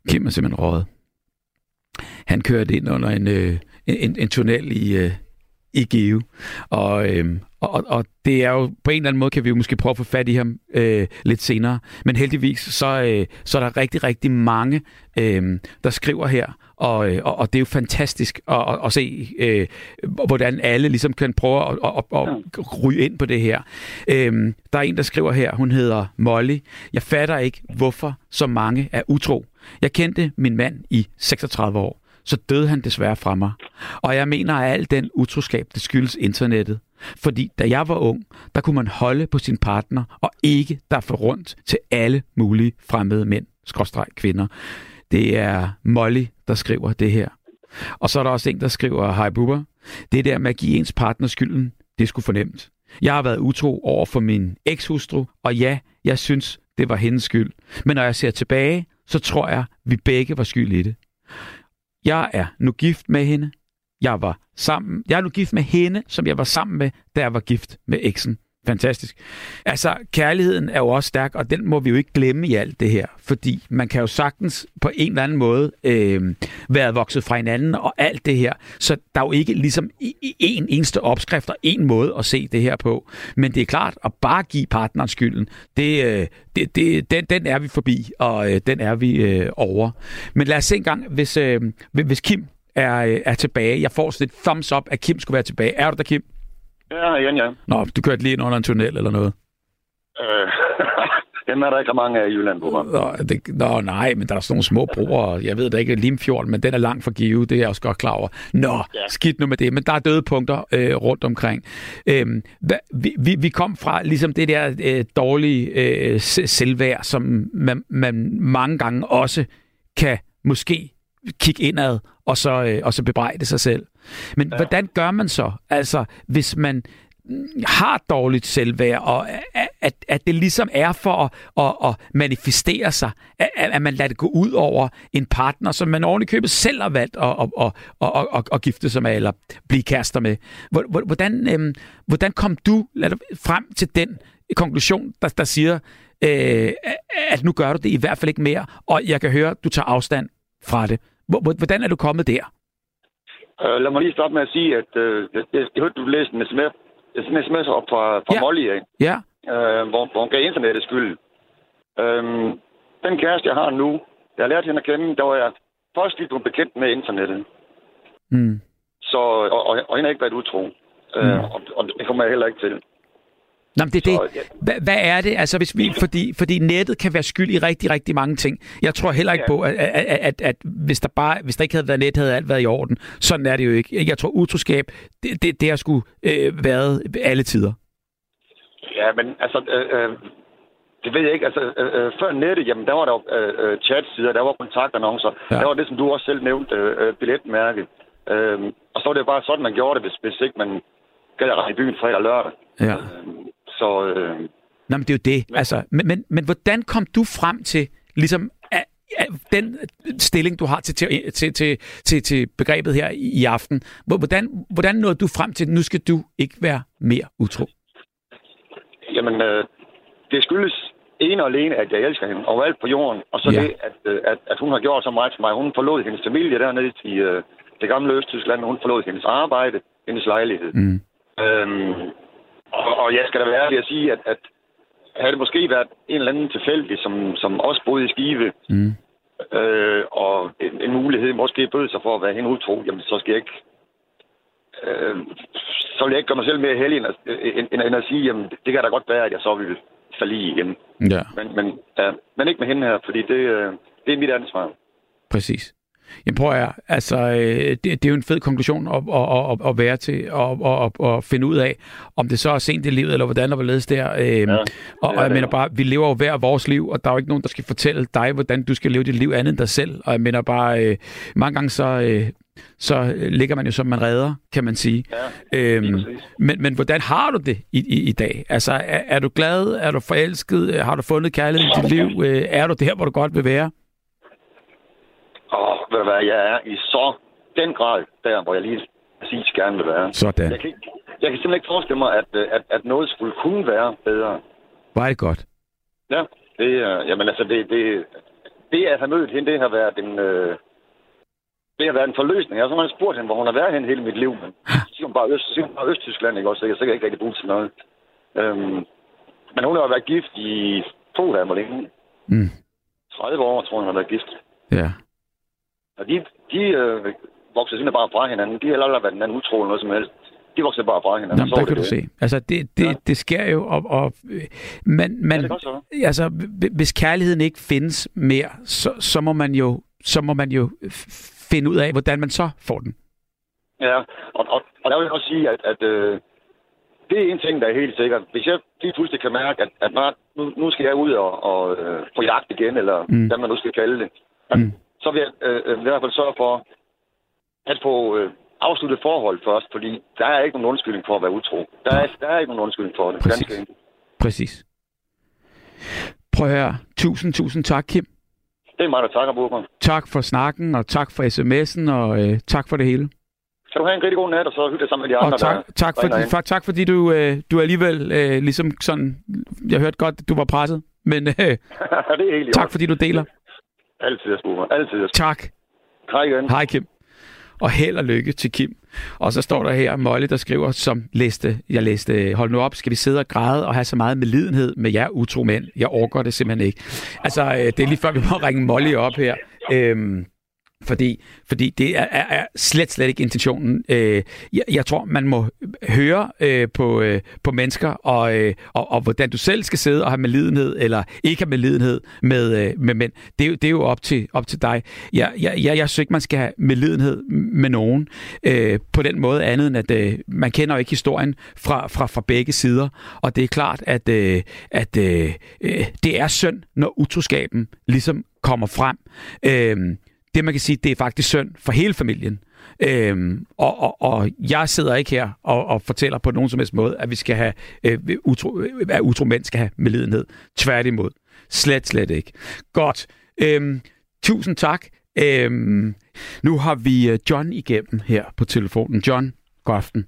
Kim er simpelthen rådet han kørte ind under en, øh, en, en tunnel i, øh, i Give. Og, øh, og, og det er jo, på en eller anden måde kan vi jo måske prøve at få fat i ham øh, lidt senere. Men heldigvis, så, øh, så er der rigtig, rigtig mange, øh, der skriver her. Og, øh, og, og det er jo fantastisk at, at, at se, øh, hvordan alle ligesom kan prøve at, at, at, at ryge ind på det her. Øh, der er en, der skriver her, hun hedder Molly. Jeg fatter ikke, hvorfor så mange er utro. Jeg kendte min mand i 36 år så døde han desværre fra mig. Og jeg mener, at al den utroskab, det skyldes internettet. Fordi da jeg var ung, der kunne man holde på sin partner, og ikke derfor rundt til alle mulige fremmede mænd, skråstreg kvinder. Det er Molly, der skriver det her. Og så er der også en, der skriver, hej buber, det der med at give ens partner skylden, det skulle fornemt. Jeg har været utro over for min ekshustru, og ja, jeg synes, det var hendes skyld. Men når jeg ser tilbage, så tror jeg, vi begge var skyld i det. Jeg er nu gift med hende. Jeg var sammen. Jeg er nu gift med hende, som jeg var sammen med, da jeg var gift med eksen. Fantastisk. Altså, kærligheden er jo også stærk, og den må vi jo ikke glemme i alt det her, fordi man kan jo sagtens på en eller anden måde øh, være vokset fra hinanden og alt det her. Så der er jo ikke ligesom en eneste opskrift og en måde at se det her på. Men det er klart, at bare give partneren skylden, det, øh, det, det, den, den er vi forbi, og øh, den er vi øh, over. Men lad os se en gang, hvis, øh, hvis Kim er, øh, er tilbage. Jeg får sådan et thumbs up, at Kim skulle være tilbage. Er du der, Kim? Ja, igen, ja. Nå, du kørte lige ind under en tunnel eller noget? Øh, [LAUGHS] dem er der ikke mange af i Jylland på mig. Nå, det, nå, nej, men der er sådan nogle små broer. Jeg ved da ikke, Limfjorden, men den er langt fra Give. Det er jeg også godt klar over. Nå, ja. skidt nu med det. Men der er døde punkter øh, rundt omkring. Øhm, hvad, vi, vi, vi kom fra ligesom det der øh, dårlige øh, selvværd, som man, man mange gange også kan måske kigge indad og så, øh, og så bebrejde sig selv. Men ja. hvordan gør man så? Altså, hvis man har dårligt selvværd, og at, at det ligesom er for at, at, at manifestere sig, at, at man lader det gå ud over en partner, som man ordentligt købet selv har valgt at, at, at, at, at, at gifte sig med, eller blive kærester med. Hvordan, øhm, hvordan kom du frem til den konklusion, der, der siger, øh, at nu gør du det i hvert fald ikke mere, og jeg kan høre, at du tager afstand fra det. Hvordan er du kommet der? Uh, lad mig lige starte med at sige, at uh, jeg, jeg hørte, du læste en sms, en sms op fra, fra ja. Molly af, ja. uh, hvor, hvor hun gav internettet skyld. Uh, den kæreste, jeg har nu, jeg har lært hende at kende, der var jeg først lige blevet bekendt med internettet. Mm. Så, og, og, og hende har ikke været utro. Mm. Uh, og, og det kommer jeg heller ikke til. Nå, men det er det. Hvad, hvad er det? Altså, hvis vi, fordi, fordi nettet kan være skyld i rigtig, rigtig mange ting. Jeg tror heller ikke ja. på, at, at, at, at, hvis, der bare, hvis der ikke havde været net, havde alt været i orden. Sådan er det jo ikke. Jeg tror, utroskab, det, det, det har sgu øh, været alle tider. Ja, men altså, øh, øh, det ved jeg ikke. Altså, øh, øh før nettet, jamen, der var der øh, øh, chatsider, der var kontaktannoncer. Ja. Der var det, som du også selv nævnte, øh, øh billetmærke. Øh, og så var det bare sådan, man gjorde det, hvis, hvis ikke man gad at i byen fredag og lørdag. Ja. Øh, så... Øh, Nå, men det er jo det. Men, altså, men, men, men hvordan kom du frem til ligesom at, at den stilling, du har til, til, til, til, til, til begrebet her i aften? Hvordan, hvordan nåede du frem til, at nu skal du ikke være mere utro? Jamen, øh, det skyldes en og alene, at jeg elsker hende overalt på jorden. Og så ja. det, at, øh, at, at hun har gjort så meget for mig. Hun forlod hendes familie dernede i øh, det gamle Østtyskland. Hun forlod hendes arbejde, hendes lejlighed. Mm. Øhm, og, og jeg skal da være ærlig at sige, at, at havde det måske været en eller anden tilfældig, som, som også boede i Skive, mm. øh, og en, en mulighed måske bød sig for at være hende utro, jamen så skal jeg ikke... Øh, så vil jeg ikke gøre mig selv mere heldig, end at, end, end at sige, jamen det kan da godt være, at jeg så vil falde i igen. Ja. Men, men, ja, men ikke med hende her, fordi det, øh, det er mit ansvar. Præcis. Jamen prøv at altså, øh, det, det er jo en fed konklusion at, at, at, at være til og at, at finde ud af, om det så er sent i livet, eller hvordan der var ledes der. Øh, ja, og, og jeg mener bare, vi lever jo hver vores liv, og der er jo ikke nogen, der skal fortælle dig, hvordan du skal leve dit liv andet end dig selv. Og jeg mener bare, øh, mange gange så, øh, så ligger man jo som man redder, kan man sige. Ja, øhm, men, men hvordan har du det i, i, i dag? Altså, er, er du glad? Er du forelsket? Har du fundet kærlighed i dit liv? Øh, er du der, hvor du godt vil være? Og ved du hvad, jeg er i så den grad der, hvor jeg lige præcis gerne vil være. Sådan. Jeg kan, ikke, jeg kan simpelthen ikke forestille mig, at, øh, at, at noget skulle kunne være bedre. Var det godt? Ja, det, uh, jamen altså, det, det, det at have mødt hende, det har været en, uh, det har været en forløsning. Jeg har simpelthen spurgt hende, hvor hun har været henne hele mit liv, men så siger hun bare, Øst, siger hun bare Østtyskland, ikke også? Så jeg kan ikke rigtig bruge til noget. Um, men hun har været gift i to dage, hvor længe. Mm. 30 år, tror jeg, hun har været gift. Ja. Og de, de øh, vokser simpelthen bare fra hinanden. De har aldrig været anden utro eller noget som helst. De vokser bare fra hinanden. Nå, der kan det. du se. Altså, det, det, ja. det sker jo, og, og man, man, ja, altså, hvis kærligheden ikke findes mere, så, så, må man jo, så må man jo finde ud af, hvordan man så får den. Ja, og, og, og der vil jeg også sige, at, at øh, det er en ting, der er helt sikkert. Hvis jeg lige pludselig kan mærke, at, at nu, nu skal jeg ud og, og øh, få jagt igen, eller mm. hvad man nu skal kalde det, mm så vil jeg øh, øh, i hvert fald sørge for at få øh, afsluttet forhold først, fordi der er ikke nogen undskyldning for at være utro. Der er, der er ikke nogen undskyldning for det. Præcis. Ganske Præcis. Prøv at høre. Tusind, tusind tak, Kim. Det er mig, der takker, Burger. Tak for snakken, og tak for sms'en, og øh, tak for det hele. Kan du have en rigtig god nat, og så hygge sammen med de andre, og tak, der tak, for, for, tak fordi du, øh, du alligevel øh, ligesom sådan... Jeg hørte godt, at du var presset, men øh, [LAUGHS] det er tak fordi du deler. Altid, Bubber. Altid. Tak. Hej igen. Hej, Kim. Og held og lykke til Kim. Og så står der her Molly, der skriver, som læste, jeg læste, hold nu op, skal vi sidde og græde og have så meget medlidenhed med jer utro mænd? Jeg overgår det simpelthen ikke. Altså, øh, det er lige før, vi må ringe Molly op her. Øhm, fordi, fordi det er, er, er slet, slet ikke intentionen. Øh, jeg, jeg tror, man må høre øh, på, øh, på mennesker, og, øh, og, og hvordan du selv skal sidde og have medlidenhed, eller ikke have medlidenhed med, øh, med mænd. Det, er det er jo op til, op til dig. Jeg, jeg, jeg, jeg synes ikke, man skal have medlidenhed med nogen øh, på den måde andet, end at øh, man kender jo ikke historien fra, fra, fra begge sider. Og det er klart, at, øh, at øh, øh det er synd, når utroskaben ligesom kommer frem. Øh, det man kan sige, det er faktisk synd for hele familien. Øhm, og, og, og jeg sidder ikke her og, og fortæller på nogen som helst måde, at vi skal have øh, utro, at utro mænd skal have medlidenhed. Tværtimod. Slet, slet ikke. Godt. Øhm, tusind tak. Øhm, nu har vi øh, John igennem her på telefonen. John, god aften.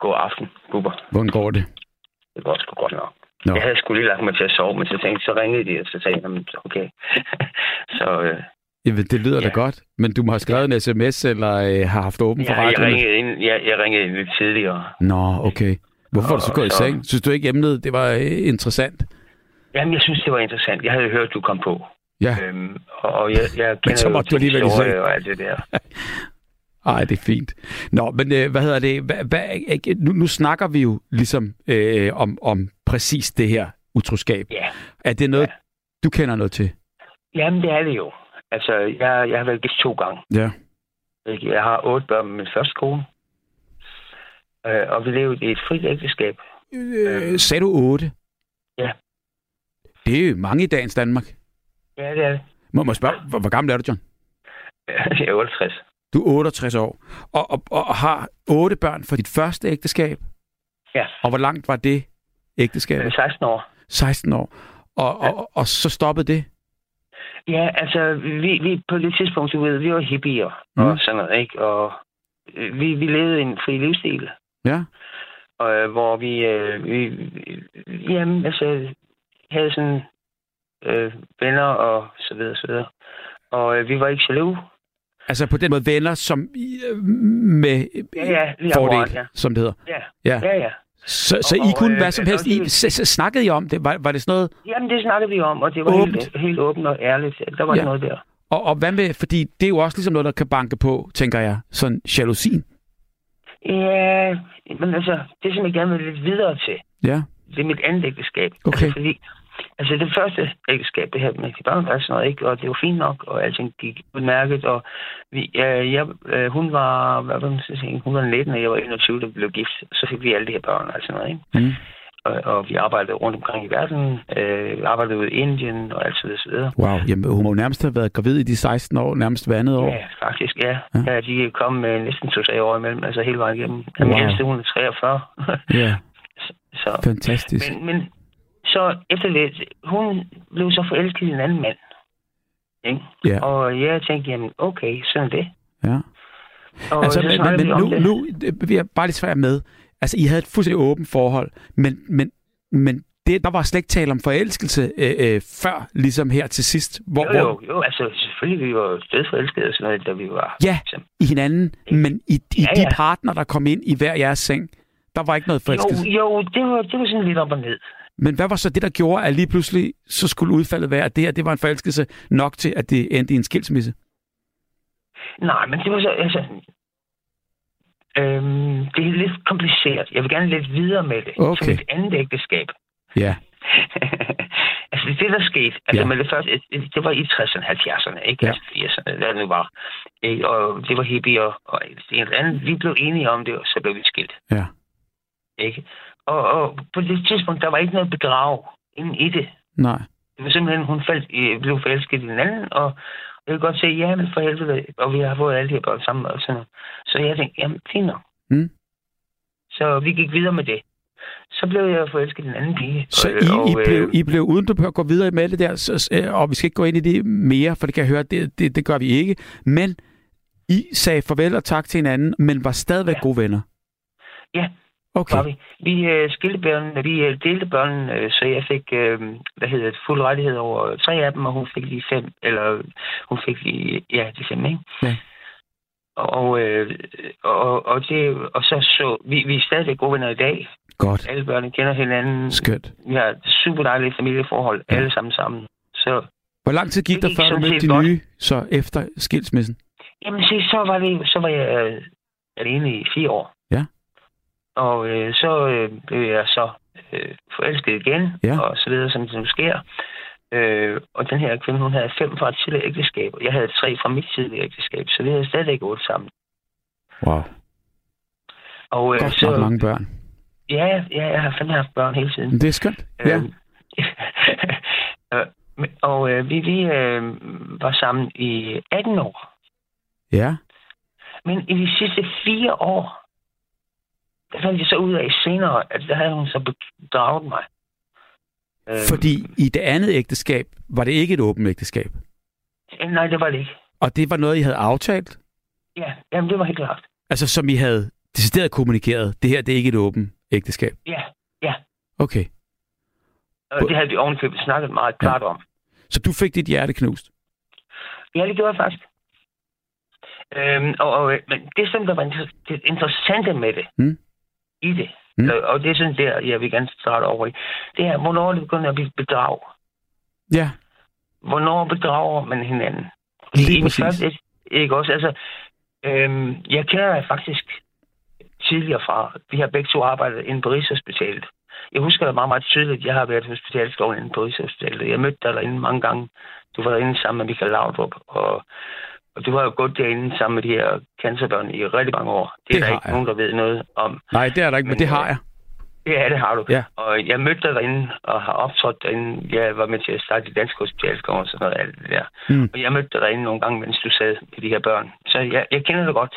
God aften, Bubber. Hvordan går det? Det går sgu godt nok. Nå. Jeg havde sgu lige lagt mig til at sove, men så tænkte så ringede de, og så sagde jeg, okay. [LAUGHS] så øh, Jamen, det lyder ja. da godt. Men du må have skrevet en sms, eller øh, har haft åben for ja, jeg radioen? ringede, ind, jeg, jeg ringede ind lidt tidligere. Nå, okay. Hvorfor er du så Og gået i så- seng? Synes du ikke, emnet det var øh, interessant? Jamen, jeg synes, det var interessant. Jeg havde hørt, du kom på. Ja. Øhm, og, og jeg, jeg [LAUGHS] kender så jo måtte du alligevel i seng. og alt det der. [LAUGHS] Ej, det er fint. Nå, men øh, hvad hedder det? Hvad, ikke- nu, nu snakker vi jo ligesom øh, om, om præcis det her utroskab. Ja. Er det noget, Ja. du kender noget til? Jamen, det er det jo. Altså, jeg, jeg har været gift to gange. Ja. Jeg har otte børn med min første kone. Øh, og vi levede i et frit ægteskab. Øh, sagde du 8? Ja. Det er jo mange i dagens Danmark. Ja, det er det. Må jeg spørge, hvor, hvor gammel er du, John? [LAUGHS] Jeg er 68. Du er 68 år, og, og, og har otte børn fra dit første ægteskab. Ja. Og hvor langt var det ægteskab? Jeg er 16 år. 16 år. Og, og, og, og så stoppede det? Ja, altså, vi, vi på det tidspunkt, du ved, vi var hippier mm. Og sådan noget, ikke? Og øh, vi, vi levede en fri livsstil, Ja. og, øh, hvor vi, øh, vi, jamen, altså, havde sådan øh, venner og så videre, så videre. Og øh, vi var ikke jaloux. Altså på den måde venner, som øh, med Ja, ja, fordel, ja. som det hedder. Ja, Ja. ja, ja. Så, så Og- I kunne øh, hvad som helst. I, det- s- s- snakkede I om det? Var, var det sådan noget? Jamen, det snakkede vi om, og det var Åbent. helt, helt åbent og ærligt. Der var Ja. noget der. Og, og hvad med, fordi det er jo også ligesom noget, der kan banke på, tænker jeg, sådan jalousien. Ja, men altså, det som jeg gerne vil lidt videre til, Ja. det er mit andet ægteskab. Okay. Altså, fordi, altså det første ægteskab, det her med de børn og sådan noget, ikke? og det var fint nok, og alting gik udmærket, og vi, øh, jeg, øh, hun var, hvad var hun, hun var 19, og jeg var 21, da vi blev gift, så fik vi alle de her børn og sådan noget, ikke? Mm. Og, og vi arbejdede rundt omkring i verden, øh, vi arbejdede ude i Indien og alt så videre, så videre. Wow, jamen, hun må nærmest have været gravid i de 16 år, nærmest hver andet år. Ja, faktisk, ja. Ja. ja. de kom med næsten to-tre år imellem, altså hele vejen igennem. Den Wow. ældste, hun er 43. Ja, [LAUGHS] så, fantastisk. Men, men så efter det, hun blev så forelsket i en anden mand. Ikke? Ja. Og jeg tænkte, jamen okay, sådan det. Ja. Og Altså, så men, men, nu, det. nu vil jeg bare lige svære med. Altså, I havde et fuldstændig åbent forhold, men, men, men det, der var slet ikke tale om forelskelse øh, øh, før, ligesom her til sidst. Hvor, Jo, jo, jo, altså selvfølgelig, vi var dødforelskede og sådan noget, da vi var... Ja, Ligesom. i hinanden, men i, i Ja, de ja. partner, der kom ind i hver jeres seng, der var ikke noget forelskelse. Jo, jo, det var, det var sådan lidt op og ned. Men hvad var så det, der gjorde, at lige pludselig så skulle udfaldet være, at det her det var en forelskelse nok til, at det endte i en skilsmisse? Nej, men det var så, altså... Øhm, det er lidt kompliceret. Jeg vil gerne lidt videre med det. Okay. Som et andet ægteskab. Ja, [LAUGHS] altså det, der skete, altså Ja. med det første, det- var i 60'erne, 70'erne, ikke? Ja. Altså 80'erne, hvad det nu var. Og det var hippie og, og ene eller andet. Vi blev enige om det, og så blev vi skilt. ja. Ikke? Og, og på det tidspunkt, der var ikke noget bedrag inde i det. Nej. Det var simpelthen, hun faldt, blev forelsket i den anden, og jeg kan godt se, ja, men for helvede, og vi har fået alle de her børn sammen og sådan noget. Så jeg tænkte, jamen, fint nok. Mm. Så vi gik videre med det. Så blev jeg forelsket i den anden pige. Så og, I, I, og, blev, øh, I blev, uden du behøver at gå videre med det der, så, øh, og vi skal ikke gå ind i det mere, for det kan jeg høre, det, det, det gør vi ikke. Men I sagde farvel og tak til hinanden, men var stadigvæk Ja. gode venner? Ja, Okay. var vi. Vi øh, skilte børnene, vi øh, delte børnene, øh, så jeg fik, øh, hvad hedder det, fuld rettighed over tre af dem, og hun fik lige fem, eller hun fik lige, ja, de fem, ikke? Ja. Og, øh, og, og, det, og så så, vi, vi er stadig gode venner i dag. Godt. Alle børnene kender hinanden. Skønt. Vi har super dejlige familieforhold, Ja. alle sammen sammen. Så, Hvor lang tid gik Det der, før du mødte de godt. nye, så efter skilsmissen? jamen se, så var, det, så var jeg øh, alene i fire år. Ja. Og øh, så øh, blev jeg så øh, forelsket igen, Ja. og så videre, som det nu sker. Øh, og den her kvinde, hun havde fem fra et tidligere ægteskab, og jeg havde tre fra mit tidligere ægteskab, så vi havde stadig otte sammen. Wow. Og øh, Godt så, nok mange børn. ja, ja, jeg har fandme haft børn hele tiden. Det er skønt. Ja. Øhm, [LAUGHS] øh, men- og øh, vi, vi øh, var sammen i 18 år. Ja. Men i de sidste fire år, der fandt jeg så ud af senere, at der havde hun så bedraget mig. Fordi i det andet ægteskab, var det ikke et åbent ægteskab? Øh, nej, det var det ikke. Og det var noget, I havde aftalt? Ja, jamen det var helt klart. Altså, som I havde decideret kommunikeret, det her, det er ikke et åbent ægteskab? Ja, ja. Okay. Og det havde vi ovenikøbet snakket meget klart ja. om. Så du fik dit hjerte knust? Ja, det gjorde jeg faktisk. Øhm, og, og, men det, som der var det interessante med det, Mm. I det, Mm. mm. og det er sådan der, jeg vil gerne starte over i, det er, hvornår det begynder at blive bedrag. Ja, Hvornår bedrager man hinanden? Lige I mit præcis. ikke også? Altså, øhm, jeg kender faktisk tidligere fra, vi har begge to arbejdet inde på Rigshospitalet. Jeg husker det meget, meget tydeligt, jeg har været hospitalskolen inde på Rigshospitalet. Jeg mødte dig derinde mange gange. Du var derinde sammen med Michael Laudrup, og, og du har jo gået derinde sammen med de her cancerbørn i rigtig mange år. Det er Det der har ikke jeg. nogen, der ved noget om. nej, det er der ikke, men, Men, det har øh, jeg. Ja, det har du. Ja. Og jeg mødte dig derinde og har optrådt derinde. Jeg var med til at starte de danske hospitalskoler og sådan noget alt det der. Mm. Og jeg mødte dig derinde nogle gange, mens du sad med de her børn. Så jeg, jeg kender det godt.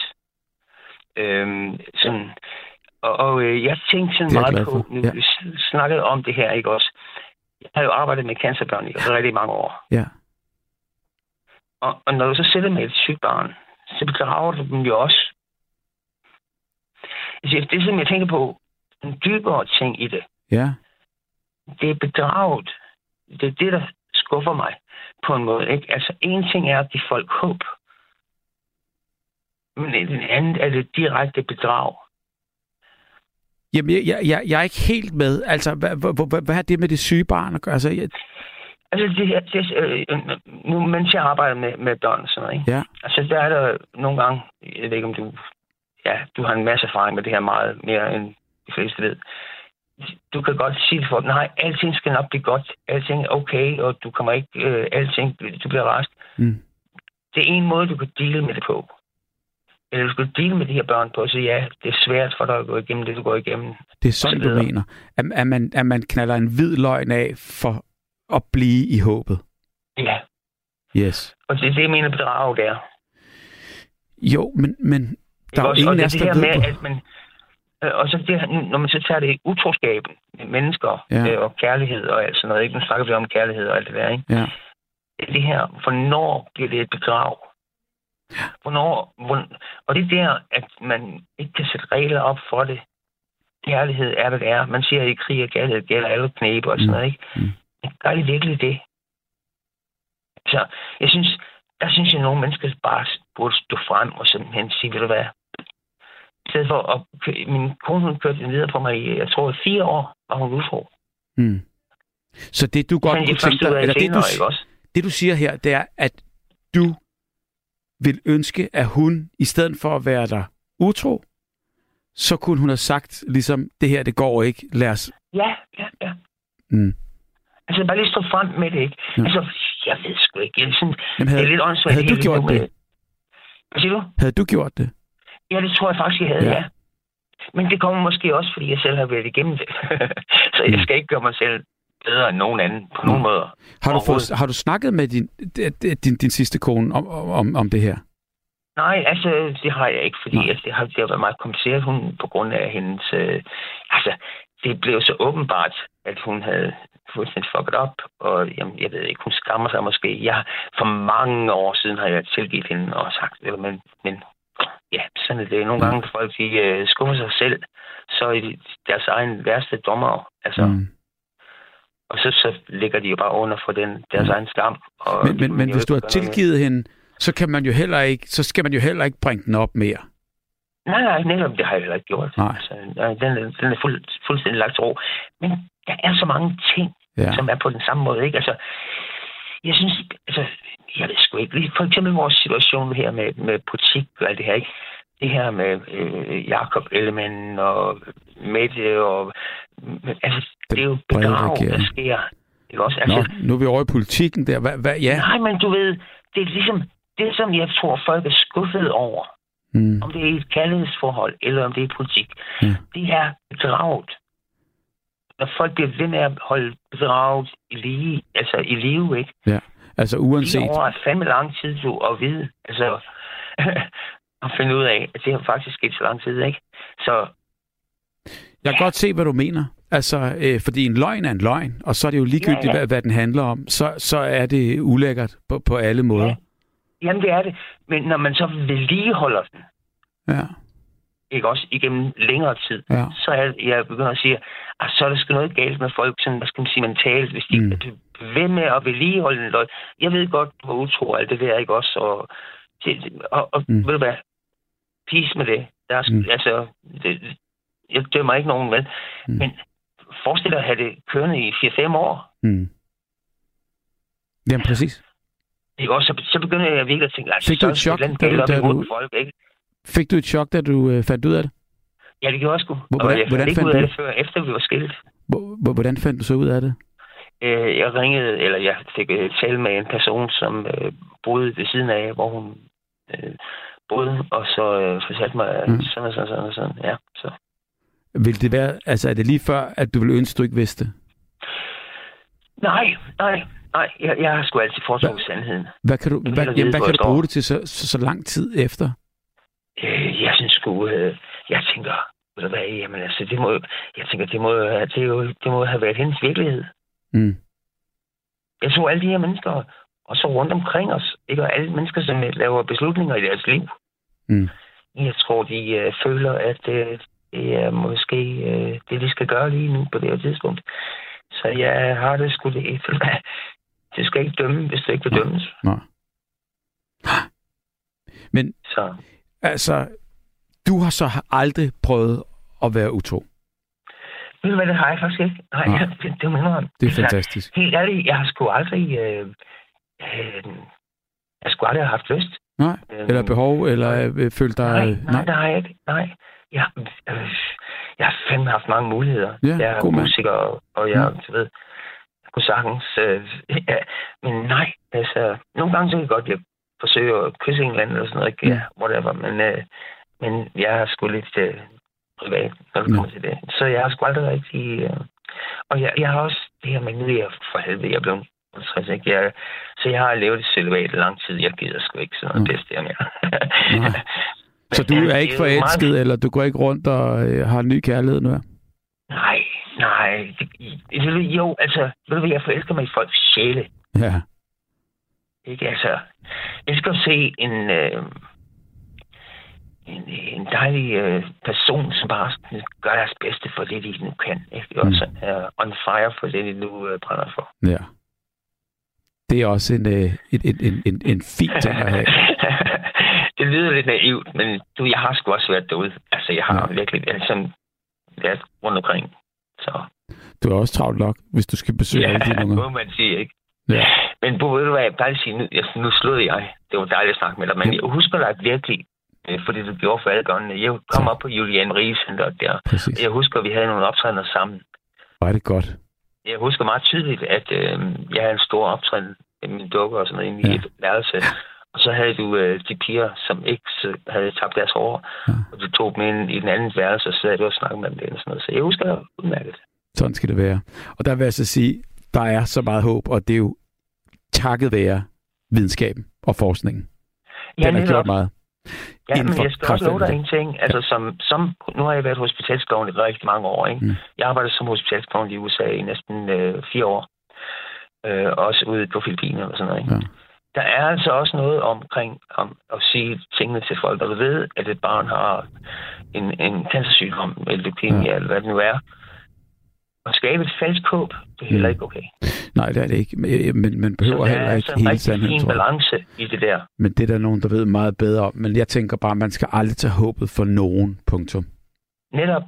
Øhm, sådan. Og, og øh, jeg tænkte sådan er jeg meget på, nu Ja. vi snakkede om det her, ikke også? Jeg har jo arbejdet med cancerbørn i rigtig mange år. Ja. Og, og når du så sætter med et sygt barn, så bedrager du dem jo også. Altså, det, som jeg tænker på, en dybere ting i det, Ja. det er bedraget. Det er det, der skuffer mig på en måde. Ikke? Altså, en ting er at give folk håb. Men den anden er det direkte bedrag. Jamen, jeg, jeg, jeg, er ikke helt med. Altså, hvad, hvad, hvad, er det med det syge barn at gøre? Altså, jeg, Altså, det her, det, øh, nu, mens jeg arbejder med, med børn og sådan noget, ikke? ja. Altså, der er der nogle gange, jeg ved ikke, om du, ja, du har en masse erfaring med det her meget mere end de fleste ved. Du kan godt sige til folk, nej, alting skal nok blive godt, alting er okay, og du kommer ikke, øh, alting, du bliver rask. Mm. Det er en måde, du kan deale med det på. Eller du skal deale med de her børn på, så ja, det er svært for dig at gå igennem det, du går igennem. Det er sådan, Og du så videre. mener. At, at, man, at man knaller en hvid løgn af for at blive i håbet. Ja, Yes. og det er det, jeg mener bedrag, det er. Jo, men, men der er jo også? ingen af os, der ved... med, at man, øh, og så det, når man så tager det utroskaben med mennesker Ja. ja. øh, og kærlighed og alt sådan noget. Ikke? Nu snakker vi om kærlighed og alt det der. Ikke? Ja. Det er her, hvornår bliver det et bedrag? Hvornår, hvor, og det er der, at man ikke kan sætte regler op for det. Kærlighed er, hvad det er. Man siger, at i krig og kærlighed gælder alle knæbe og sådan Mm. noget. Ikke? Mm. Gør det virkelig det? Så jeg synes, der synes jeg, at nogle mennesker bare burde stå frem og simpelthen sige, ved du hvad, i stedet for at min kone hun kørte den videre på mig i, jeg tror, fire år var hun utro. Mm. Så det, du godt kunne de tænke dig, eller det du, også? det, du siger her, det er, at du vil ønske, at hun, i stedet for at være der utro, så kunne hun have sagt, ligesom, det her, det går ikke, lad os... Ja, ja, ja. Mm. Altså, bare lige stå frem med det, ikke? Ja. Altså, jeg ved sgu ikke. Jeg er sådan, Jamen, det er havde, lidt åndssvagt. havde du hele gjort det? med- Hvad siger du? havde du gjort det? Ja, det tror jeg faktisk, jeg havde, Ja. ja. Men det kommer måske også, fordi jeg selv har været igennem det. [LAUGHS] så jeg Mm. skal ikke gøre mig selv bedre end nogen anden på nogen måder. Har du, fået, har du snakket med din, din, din, din sidste kone om, om, om det her? Nej, altså, det har jeg ikke, fordi Nej. altså, det, har, det har været meget kompliceret. Hun, på grund af hendes... Øh, altså, det blev så åbenbart, at hun havde fuldstændig fucket op, og jamen, jeg ved ikke, hun skammer sig måske. Jeg, for mange år siden har jeg tilgivet hende og sagt, men, men ja, sådan er det. Nogle gange, folk de, øh, skuffer sig selv, så er de deres egen værste dommer. Altså, mm. Og så, så ligger de jo bare under for den, deres Mm. egen skam. Og Men, men, men hvis du har tilgivet hende, så kan man jo heller ikke, så skal man jo heller ikke bringe den op mere. Nej, nej, netop det har jeg heller ikke gjort. Nej. Altså, den, er- den er fuld, fuldstændig lagt ro. Men der er så mange ting, Ja. som er på den samme måde. Ikke? Altså, jeg synes, altså, jeg ved sgu ikke. For eksempel vores situation her med, med politik og alt det her, ikke? Det her med øh, Jakob Ellemann og Mette og... Altså, det er jo bedrag, der sker. Ikke også? Nå, Altså, nu er vi over i politikken der. Hvad, hvad, ja. Nej, men du ved, det er ligesom det, som jeg tror, folk er skuffet over. Mm. Om det er et kærlighedsforhold, eller om det er politik. Ja. Det er bedraget. Når folk bliver ved med at holde bedraget i, lige, altså i live, ikke? Altså Fire uanset. år er fandme lang tid, du, at vide. Altså, [LAUGHS] at finde ud af, at det har faktisk sket så lang tid, ikke? Så... Jeg kan godt se, hvad du mener. Altså, øh, fordi en løgn er en løgn, og så er det jo ligegyldigt, ja, ja. Hvad, hvad den handler om. Så, så er det ulækkert på, på alle måder. Ja. Jamen, det er det. Men når man så vedligeholder den, ja. ikke også igennem længere tid, ja. så er jeg begynder at sige, at så er der sgu noget galt med folk, sådan, hvad skal man sige, mentalt, hvis de mm. er ved med at vedligeholde en løgn. Jeg ved godt, hvor utro alt det der, ikke også? Og, og, og mm. ved du hvad? Peace med det. Der er, mm. altså, det, jeg dømmer ikke nogen med. Mm. Men forestil dig at have det kørende i 4-5 år. Mm. Jamen, præcis. Ikke også? Så, så begynder jeg virkelig at tænke, altså, Fik du et chok, da du, da du, folk, ikke? Fik du et chok, da du øh, fandt ud af det? Ja, det gjorde jeg sgu. Hvordan, og jeg hvordan fandt ikke ud af du? det, før efter vi var skilt. Hvordan fandt du så ud af det? Øh, jeg ringede, eller jeg fik uh, tale med en person, som uh, boede ved siden af, hvor hun uh, boede, og så uh, fortalte mig mm. sådan og sådan, sådan og sådan. Ja, så. Vil det være, altså er det lige før, at du ville ønske, du ikke vidste? Nej, nej, nej. Jeg, jeg har sgu altid foretrukket sandheden. Hvad kan du, hvad, jamen, hvad kan du bruge det til så, så, så lang tid efter? Øh, jeg synes sgu, øh, jeg tænker, ved du hvad, jamen altså, det må, jeg tænker, det må, det, jo, det må have været hendes virkelighed. Mm. Jeg så alle de her mennesker, og så rundt omkring os, ikke? Og alle mennesker, som laver beslutninger i deres liv. Mm. Jeg tror, de øh, føler, at øh, det er måske øh, det, de skal gøre lige nu på det her tidspunkt. Så jeg har det sgu det. [LAUGHS] Det skal ikke dømme, hvis det ikke vil dømmes. Nej. Men så. altså, du har så aldrig prøvet at være utro? Ved du hvad, det har jeg faktisk ikke. Nej, Nej. [LAUGHS] det, det mener jeg. Det er fantastisk. Helt ærligt, jeg har sgu aldrig... Øh, øh, jeg skulle aldrig have haft lyst. Nej, øhm, eller behov, eller øh, følt dig... Nej, nej, nej, det har jeg ikke. Nej. Jeg, øh, jeg har fandme haft mange muligheder. Ja, jeg er god musiker, og, og jeg, Mm. du ved, jeg kunne sagtens... Øh, ja, men nej, altså... Nogle gange så kan jeg godt jeg forsøge at kysse en eller anden, eller sådan noget, ikke? Ja, whatever, men... Øh, men jeg er sgu lidt øh, privat, når det Ja. kommer til det. Så jeg har sgu aldrig rigtig... Øh, og jeg, jeg har også det her med, nu er jeg for helvede, jeg er blevet 60, ikke? Jeg, så jeg har levet i celibat lang tid. Jeg gider sgu ikke sådan noget Mm. pisse der mere. [LAUGHS] Så du er ikke jo meget- forelsket, eller du går ikke rundt og øh, har en ny kærlighed nu? Nej, nej. Det, det, jo, altså, ved du hvad, jeg forelsker mig i folks sjæle. Ja. Ikke, altså, jeg skal se en, øh, en, en dejlig øh, person, som bare sådan gør deres bedste for det, de nu kan. Ikke? Og Mm. så er on fire for det, de nu øh, brænder for. Ja. Det er også en, øh, en, en, en, en, en fin ting at have. [LAUGHS] det lyder lidt naivt, men du, jeg har sgu også været derude. Altså, jeg har Ja. virkelig sådan, været rundt omkring. Så, Du er også travlt nok, hvis du skal besøge alle dine ja, unger. må man sige, ikke? Ja. Men Bo, ved du hvad, jeg bare sige, nu, jeg, nu sluttede jeg. Det var dejligt at snakke med dig, men Ja. jeg husker dig virkelig, øh, fordi du gjorde for alle gangene. Jeg kom Tak. op på Julian Marie Center der. Præcis. Jeg husker, at vi havde nogle optrædener sammen. Er det godt. Jeg husker meget tydeligt, at øh, jeg havde en stor optræden med mine dukker og sådan noget inde i Ja. et værelse. Og så havde du øh, de piger, som ikke havde tabt deres hår, Ja. og du tog dem ind i den anden værelse, og så sad du og snakkede med dem og sådan noget. Så jeg husker det udmærket. Sådan skal det være. Og der vil jeg så sige, der er så meget håb, og det er jo takket være videnskaben og forskningen. Den har gjort meget. Ja, men jeg skal også love dig en ting. Altså, som, som, nu har jeg været hospitalsklovn i rigtig mange år. Ikke? Mm. Jeg arbejdede som hospitalsklovn i USA i næsten øh, fire år. Øh, også ude på Filippinerne og sådan noget. Ikke? Ja. Der er altså også noget omkring om at sige tingene til folk, du ved, at et barn har en, en cancersygdom, eller leukemia, Ja. eller hvad det nu er. At skabe et falsk håb, det er heller Mm. ikke okay. Nej, det er det ikke. Men, men man behøver der heller er ikke altså en hele rigtig sandheden, tror jeg. balance i det der. Men det er der nogen, der ved meget bedre om. Men jeg tænker bare, man skal aldrig tage håbet for nogen. Punktum. Netop.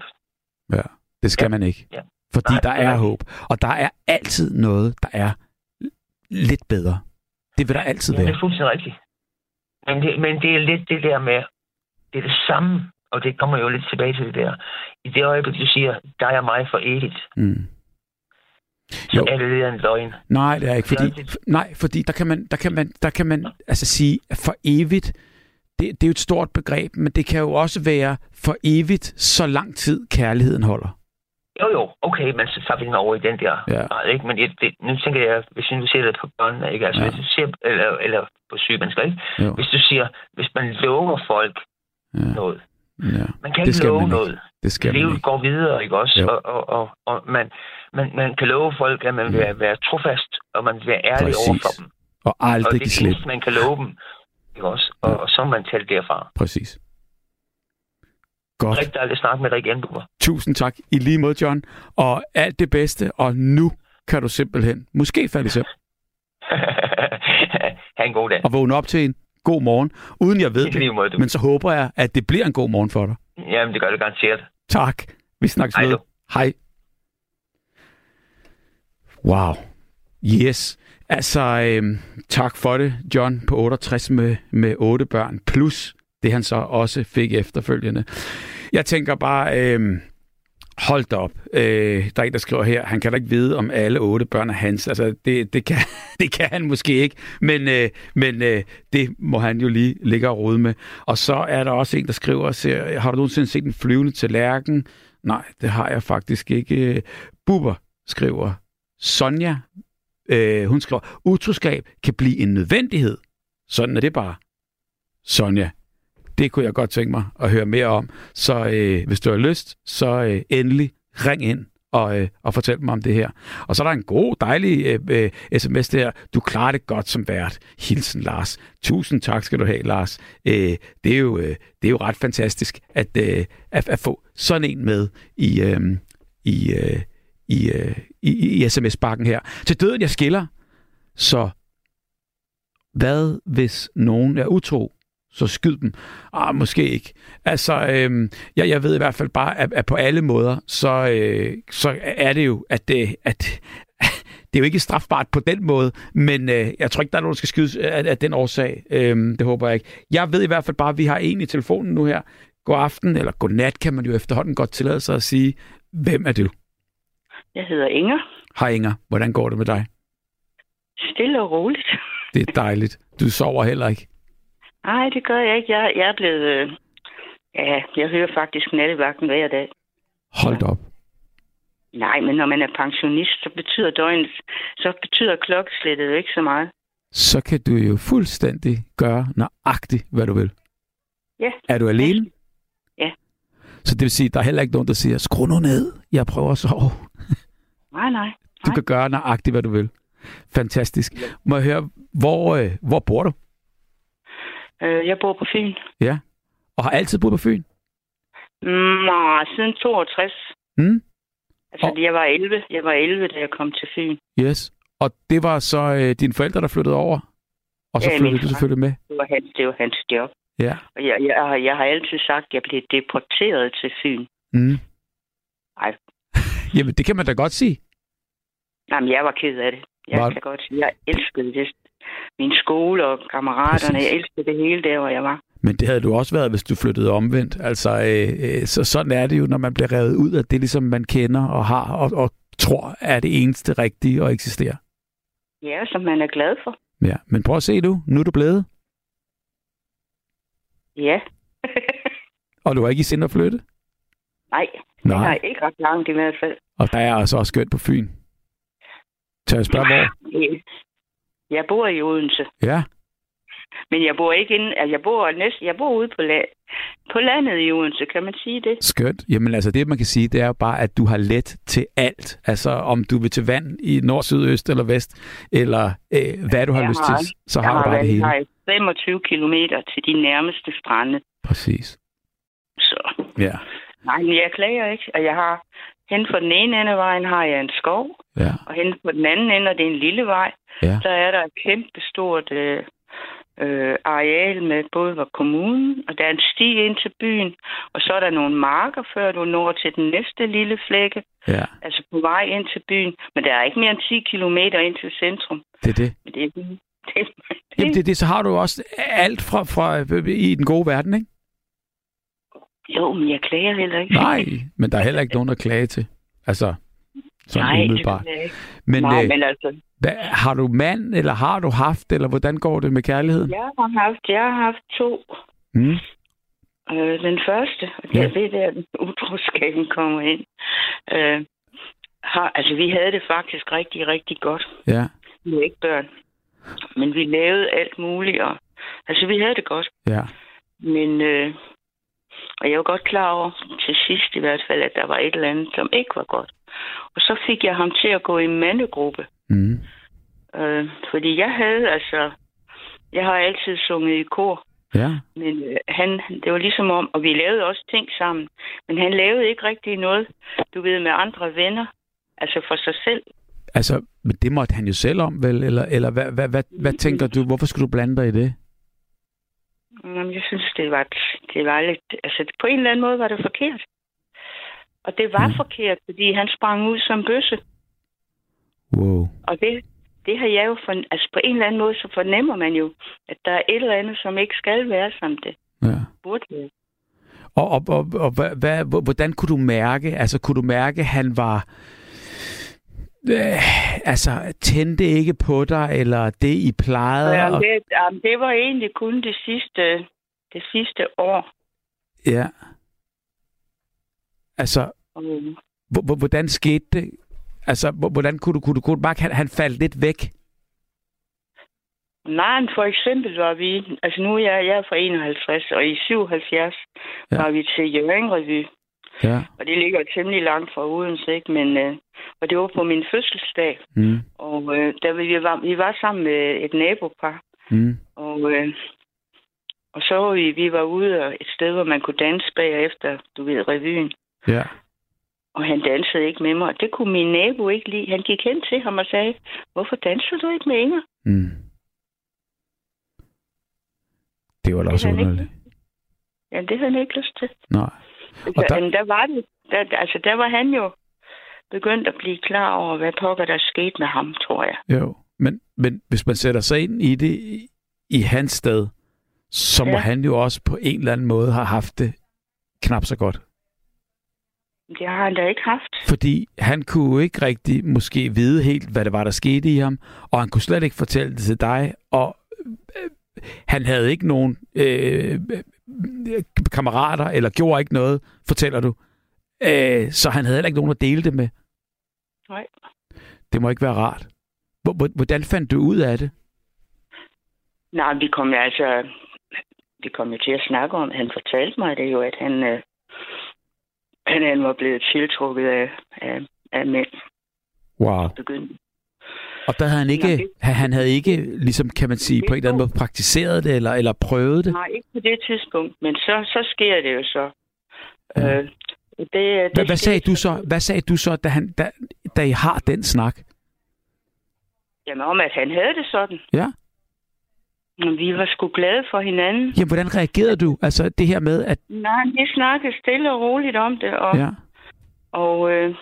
Ja, det skal Ja. man ikke. Ja. Fordi Nej, der er rigtigt. håb. Og der er altid noget, der er lidt bedre. Det vil der altid Ja, det være. er fuldstændig rigtigt. Men det, men det er lidt det der med, det er det samme, og det kommer jo lidt tilbage til det der. I det øjeblik, du siger, dig og mig for evigt, Mm. så Jo. er det lidt en løgn. Nej, det er ikke, fordi, f- nej, fordi der kan man, der kan man, der kan man altså sige, at for evigt, det, det er jo et stort begreb, men det kan jo også være for evigt, så lang tid kærligheden holder. Jo, jo, okay, men så tager vi den over i den der Ja. grad, ikke? Men det, det, nu tænker jeg, hvis nu ser det på børnene, ikke? Altså, Ja. ja. hvis du ser, eller, eller på syge mennesker, ikke? Jo. Hvis du siger, hvis man lover folk Ja. noget, ja. man kan Det ikke love man ikke. noget. Det skal man Livet ikke. går videre, ikke også? Jo. Og, og, og, og man, man, man kan love folk, at man vil Mm. være trofast, og man vil være ærlig Præcis. over for dem. Og Og aldrig det er det man kan love dem, ikke også? Og, Ja. og så man det derfra. Præcis. Godt. Rigtig aldrig snakke med dig igen, du. Tusind tak i lige måde, John. Og alt det bedste. Og nu kan du simpelthen måske falde i søvn ha' en god dag. og vågne op til en god morgen, uden jeg ved det. måde, du. Men så håber jeg, at det bliver en god morgen for dig. Jamen, det gør det garanteret. Tak. Vi snakkes Hej ved. Hej. Wow. Yes. Altså, øhm, tak for det, John, på 68 med, med 8 børn, plus det han så også fik efterfølgende. Jeg tænker bare, øh, hold da op. Øh, der er en, der skriver her, han kan da ikke vide, om alle otte børn er hans. Altså, det, det, kan, [LAUGHS] det kan han måske ikke, men, øh, men øh, det må han jo lige ligge og rode med. Og så er der også en, der skriver, siger, har du nogensinde set en flyvende til lærken? Nej, det har jeg faktisk ikke. Øh, Buber skriver, Sonja, øh, hun skriver, utroskab kan blive en nødvendighed. Sådan er det bare. Sonja, det kunne jeg godt tænke mig at høre mere om. Så øh, hvis du har lyst, så øh, endelig ring ind og, øh, og fortæl mig om det her. Og så er der en god, dejlig øh, øh, sms der. Du klarer det godt som vært. Hilsen Lars. Tusind tak skal du have, Lars. Øh, det, er jo, øh, det er jo ret fantastisk at, øh, at, at få sådan en med i, øh, i, øh, i, øh, i, i sms-bakken her. Til døden jeg skiller, så hvad hvis nogen er utro? Så skyd dem. Ah, måske ikke. Altså, øhm, jeg, jeg ved i hvert fald bare, at, at på alle måder, så, øh, så er det jo, at det, at, [LAUGHS] det er jo ikke strafbart på den måde, men øh, jeg tror ikke, der er nogen, der skal skydes af, af den årsag. Øhm, det håber jeg ikke. Jeg ved i hvert fald bare, at vi har en i telefonen nu her. God aften, eller god nat, kan man jo efterhånden godt tillade sig at sige. Hvem er du? Jeg hedder Inger. Hej Inger, hvordan går det med dig? Stille og roligt. Det er dejligt. Du sover heller ikke. Nej, det gør jeg ikke. Jeg, jeg er blevet... Øh, ja, jeg hører faktisk nattevagten hver dag. Hold op. Nej, men når man er pensionist, så betyder døgnet, så betyder klokkeslættet jo ikke så meget. Så kan du jo fuldstændig gøre nøjagtigt, hvad du vil. Ja. Er du alene? Ja. Så det vil sige, at der er heller ikke nogen, der siger, skru nu ned, jeg prøver at sove. Nej, nej. Du Nej. kan gøre nøjagtigt, hvad du vil. Fantastisk. Må jeg høre, hvor, øh, hvor bor du? Øh, jeg bor på Fyn. Ja. Og har altid boet på Fyn? Nej, siden 62. Mm? Altså, Og- jeg var 11. Jeg var 11, da jeg kom til Fyn. Yes. Og det var så øh, dine forældre, der flyttede over? Og så Ja, flyttede du selvfølgelig med? Det var hans, det var hans job. Ja. Og jeg, jeg, har- jeg har altid sagt, at jeg blev deporteret til Fyn. Mm. Ej. [LAUGHS] Jamen, det kan man da godt sige. Jamen, jeg var ked af det. Jeg Var- kan godt sige, jeg elskede det. Min skole og kammeraterne, Præcis. jeg elskede det hele der, hvor jeg var. Men det havde du også været, hvis du flyttede omvendt. Altså, øh, øh, så sådan er det jo, når man bliver revet ud af det, ligesom man kender og har, og, og tror er det eneste rigtige og eksisterer. Ja, som man er glad for. Ja, men prøv at se du. Nu er du blevet, Ja. [LAUGHS] og du har ikke i sind at flytte. Nej, Nej, Nej, ikke ret langt i hvert fald. og der er altså også skønt på Fyn. Tag jeg spørge, hvor? Jeg bor i Odense, Ja, men jeg bor ikke inde, altså jeg bor næsten, jeg bor ude på, la- på landet i Odense, kan man sige det? skønt. Jamen altså, det man kan sige, det er jo bare, at du har let til alt. Altså, om du vil til vand i nord, syd, øst eller vest, eller øh, hvad du har Jeg lyst har- til, så jeg har du bare det hele. har 25 kilometer til de nærmeste strande, Præcis. så Ja, nej, men jeg klager ikke, og jeg har hen for den ene ende af vejen har jeg en skov, ja, og hen på den anden ende, og det er en lille vej, ja. der er der et kæmpe stort øh, øh, areal med både var kommunen, og der er en sti ind til byen, og så er der nogle marker, før du når til den næste lille flække, ja. altså på vej ind til byen. Men der er ikke mere end 10 kilometer ind til centrum. Det er det. Men det er [LAUGHS] det, det, Jamen, det, det, så har du også alt fra, fra i den gode verden, ikke? Jo, men jeg klager heller ikke. Nej, men der er heller ikke nogen at klage til. Altså, sådan Nej, det umiddelbart. jeg ikke. Men, Nej, øh, men altså, hvad, har du mand, eller har du haft, eller hvordan går det med kærligheden? jeg har haft, jeg har haft to. Mm. Øh, den første, og det Ja. er det der, utroskaben kommer ind. Øh, har, altså, vi havde det faktisk rigtig, rigtig godt. Ja, Vi var ikke børn. Men vi lavede alt muligt, og altså, vi havde det godt. ja. Men, øh, og jeg var godt klar over, til sidst i hvert fald, at der var et eller andet, som ikke var godt. Og så fik jeg ham til at gå i mandegruppe. Mm. Øh, fordi jeg havde altså, jeg har altid sunget i kor, Ja, men øh, han, det var ligesom om, og vi lavede også ting sammen, men han lavede ikke rigtig noget, du ved, med andre venner, altså for sig selv. altså, men det måtte han jo selv om, vel? Eller, eller hvad, hvad, hvad, hvad tænker du? Hvorfor skulle du blande dig i det? Jamen, jeg synes, det var, det var lidt, altså på en eller anden måde var det forkert. Og det var Mm. forkert, fordi han sprang ud som bøsse. Wow. Og det, det har jeg jo, for, altså på en eller anden måde, så fornemmer man jo, at der er et eller andet, som ikke skal være, som det Ja. burde være. Og, og, og, og hvad, hvad, hvor- hvordan kunne du mærke, altså kunne du mærke, at han var, øh, altså tændte ikke på dig, eller det I plejede? Jamen, det, jamen, det var egentlig kun det sidste, det sidste år. ja. Altså, hvor- hvordan skete det? Altså, hvor- hvordan kunne du, kunne du, kunne du at han, han faldt lidt væk? nej, for eksempel var vi, altså nu er jeg, jeg er fra 51, og i 77 Ja. ja. var vi til Jørgen Revy. Ja. Og det ligger temmelig langt fra Odense, ikke? Men, øh, og det var på min fødselsdag. Mm. Og øh, der vi var, vi var sammen med et nabopar. Mm. Og, øh, og så var vi, vi var ude et sted, hvor man kunne danse bagefter, du ved, revyen. Ja. Og han dansede ikke med mig, og det kunne min nabo ikke lide. Han gik hen til ham og sagde, hvorfor danser du ikke med Inger? Mm. Det var da også underligt. Ja, det havde han ikke lyst til. Nej. Og der- der, var det. Der, altså, der var han jo begyndt at blive klar over, hvad pokker der skete med ham, tror jeg. Jo, men, men hvis man sætter sig ind i det i, i hans sted, så må Ja. han jo også på en eller anden måde have haft det knap så godt. Det har han da ikke haft. Fordi han kunne jo ikke rigtig måske vide helt, hvad det var, der skete i ham, og han kunne slet ikke fortælle det til dig, og øh, han havde ikke nogen øh, kammerater, eller gjorde ikke noget, fortæller du. Øh, så han havde heller ikke nogen at dele det med. Nej. Det må ikke være rart. Hvor- hvor- Hvordan fandt du ud af det? Nej, vi kom altså... Vi kom jo til at snakke om, han fortalte mig det jo, at han, øh, han, han var blevet tiltrukket af, af, af mænd Wow. begyndte. Og der havde han ikke, Nej, han havde ikke, ligesom kan man sige, på en eller anden måde praktiseret det, eller, eller prøvet det. Nej, ikke på det tidspunkt, men så, så sker det jo så. Ja. Øh, det, det Hvad, hvad sagde du så, hvad sagde du så, da, han, da, da I har den snak? Jamen om, at han havde det sådan. Ja. Men vi var sgu glade for hinanden. Jamen, hvordan reagerede du? Altså det her med, at... Nej, vi snakkede stille og roligt om det, og, Ja, og øh,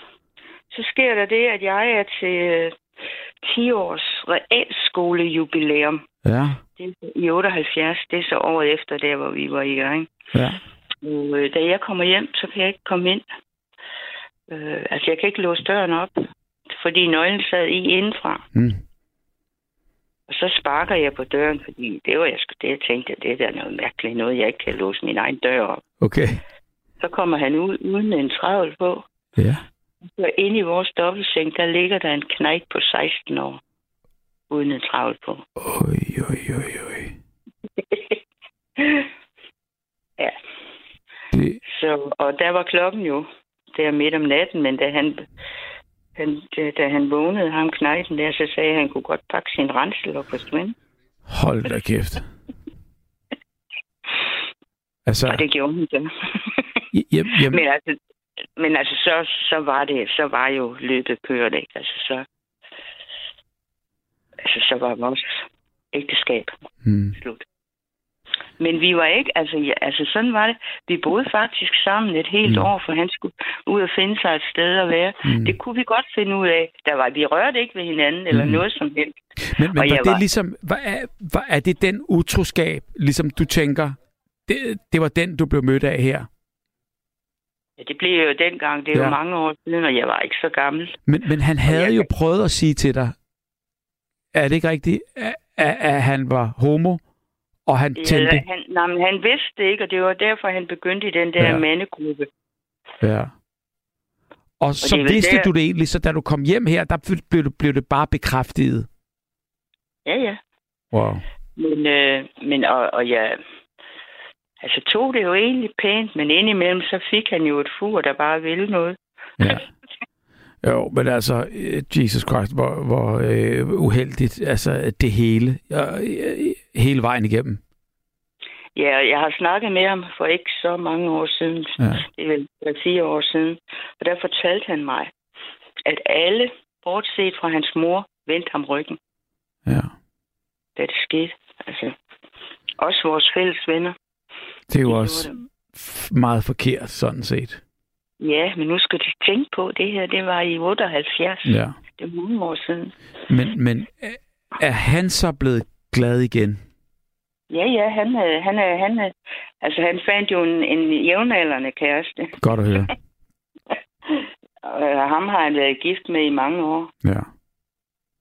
så sker der det, at jeg er til øh, 10 års realskolejubilæum. ja, Det er i 78, det er så året efter der, hvor vi var i gang. ja. Og øh, da jeg kommer hjem, så kan jeg ikke komme ind. Øh, altså, jeg kan ikke låse døren op, fordi nøglen sad i indenfra. Mm. Og så sparker jeg på døren, fordi det var jeg det, jeg tænkte, det er da noget mærkeligt noget, jeg ikke kan låse min egen dør op. Okay. Så kommer han ud uden en travl på. Ja. Så inde i vores dobbeltseng, der ligger der en knægt på 16 år. Uden en travl på. Oj, oj, oj, oj. [LAUGHS] ja. Det, Så, og der var klokken jo der midt om natten, men da han, han, da han vågnede, ham knejten der, så sagde han, at han kunne godt pakke sin rensel og forsvinde. hold da kæft. [LAUGHS] Altså, Og det gjorde han så. hjem, [LAUGHS] men altså, men altså så, så var det, så var jo løbet kørt, ikke? Altså så, altså så var vores ægteskab mm. slut. Men vi var ikke, altså, ja, altså sådan var det. Vi boede faktisk sammen et helt Mm. år, for han skulle ud og finde sig et sted at være. Mm. Det kunne vi godt finde ud af. Der var, vi rørte ikke ved hinanden eller Mm. noget som helst. Men, men Og var det var- ligesom, var, er, var, er det den utroskab, ligesom du tænker, det, det var den, du blev mødt af her? Ja, det blev jo dengang, det er Ja. jo mange år siden, og jeg var ikke så gammel. Men, men han havde jeg jo prøvet at sige til dig, er det ikke rigtigt, at, at, han var homo, Og han tændte? Ja, han, nej, men han vidste det ikke, og det var derfor, han begyndte i den der Ja. ja. mandegruppe. Ja. Og så er vel vidste der- du det egentlig, så da du kom hjem her, der blev, det- blev det bare bekræftet. Ja, ja. Wow. Men, øh, men og, og jeg altså, tog det jo egentlig pænt, men indimellem så fik han jo et fur, der bare ville noget. Ja. Jo, men altså, øh, Jesus Christ, hvor, hvor øh, uheldigt, altså det hele, øh, hele vejen igennem. Ja, jeg har snakket med ham for ikke så mange år siden. Ja. Det er vel fire år siden. Og der fortalte han mig, at alle, bortset fra hans mor, vendte ham ryggen, Ja. da det skete. Altså, også vores fælles venner. Det er jo også meget forkert, sådan set. Ja, men nu skal du tænke på, det her, det var i 78. Ja. Det er mange år siden. Men, men øh, er han så blevet glad igen? Ja, ja, han, er, han, er, han, er, altså, han fandt jo en, en jævnaldrende kæreste. [LAUGHS] Godt at høre. [LAUGHS] Og ham har han været gift med i mange år. Ja.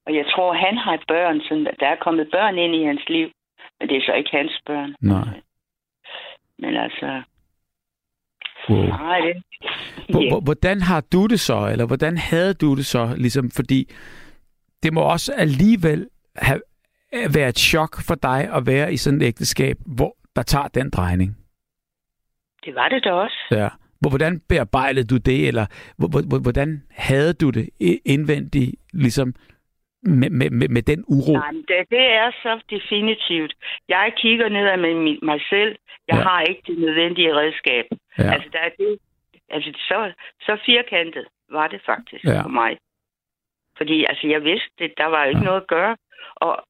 Og jeg tror, han har børn. Sådan, der er kommet børn ind i hans liv. Men det er så ikke hans børn. Nej. Men altså... Wow. Nej, det... Hvor- Hvordan har du det så, eller hvordan havde du det så? Ligesom, fordi det må også alligevel have været et chok for dig at være i sådan et ægteskab, hvor der tager den drejning. Det var det da også. Ja. Hvor- Hvordan bearbejdede du det, eller hvor- hvor- hvor- hvordan havde du det indvendigt, ligesom med, med, med, med den uro? Nej, det, det er så definitivt. Jeg kigger nedad med mi- mig selv. Jeg Ja. har ikke det nødvendige redskab. Ja. Altså, der er det, altså så, så firkantet var det faktisk Ja. for mig. Fordi altså, jeg vidste, det, der var ikke Ja. noget at gøre. Og,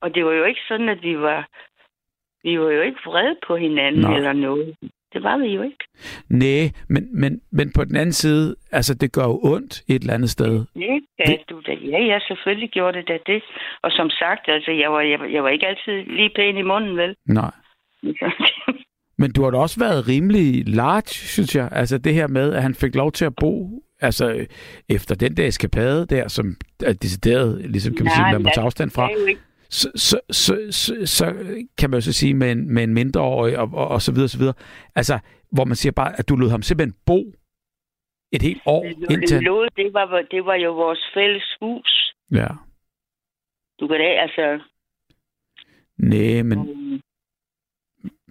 og det var jo ikke sådan, at vi var, vi var jo ikke vrede på hinanden Nej. eller noget. Det var vi jo ikke. Nej, men, men, men på den anden side, altså det gør jo ondt et eller andet sted. Det kan du da. Ja, ja, selvfølgelig gjorde det da det. Og som sagt, altså, jeg var, jeg, var- jeg var ikke altid lige pæn i munden, vel? Nej. [LAUGHS] Men du har da også været rimelig large, synes jeg. Altså det her med, at han fik lov til at bo, altså efter den der eskapade der, som er decideret, ligesom kan man Nej, sige, man må tage afstand fra, Det er jo ikke så, så, så, så, så kan man jo så sige med en, med en mindreårig og, og, og så videre, så videre. Altså, hvor man siger bare, at du lod ham simpelthen bo et helt år indtil... Det, han- lå, det, var, det var jo vores fælles hus. Ja. Du kan da, altså... Nej, men um,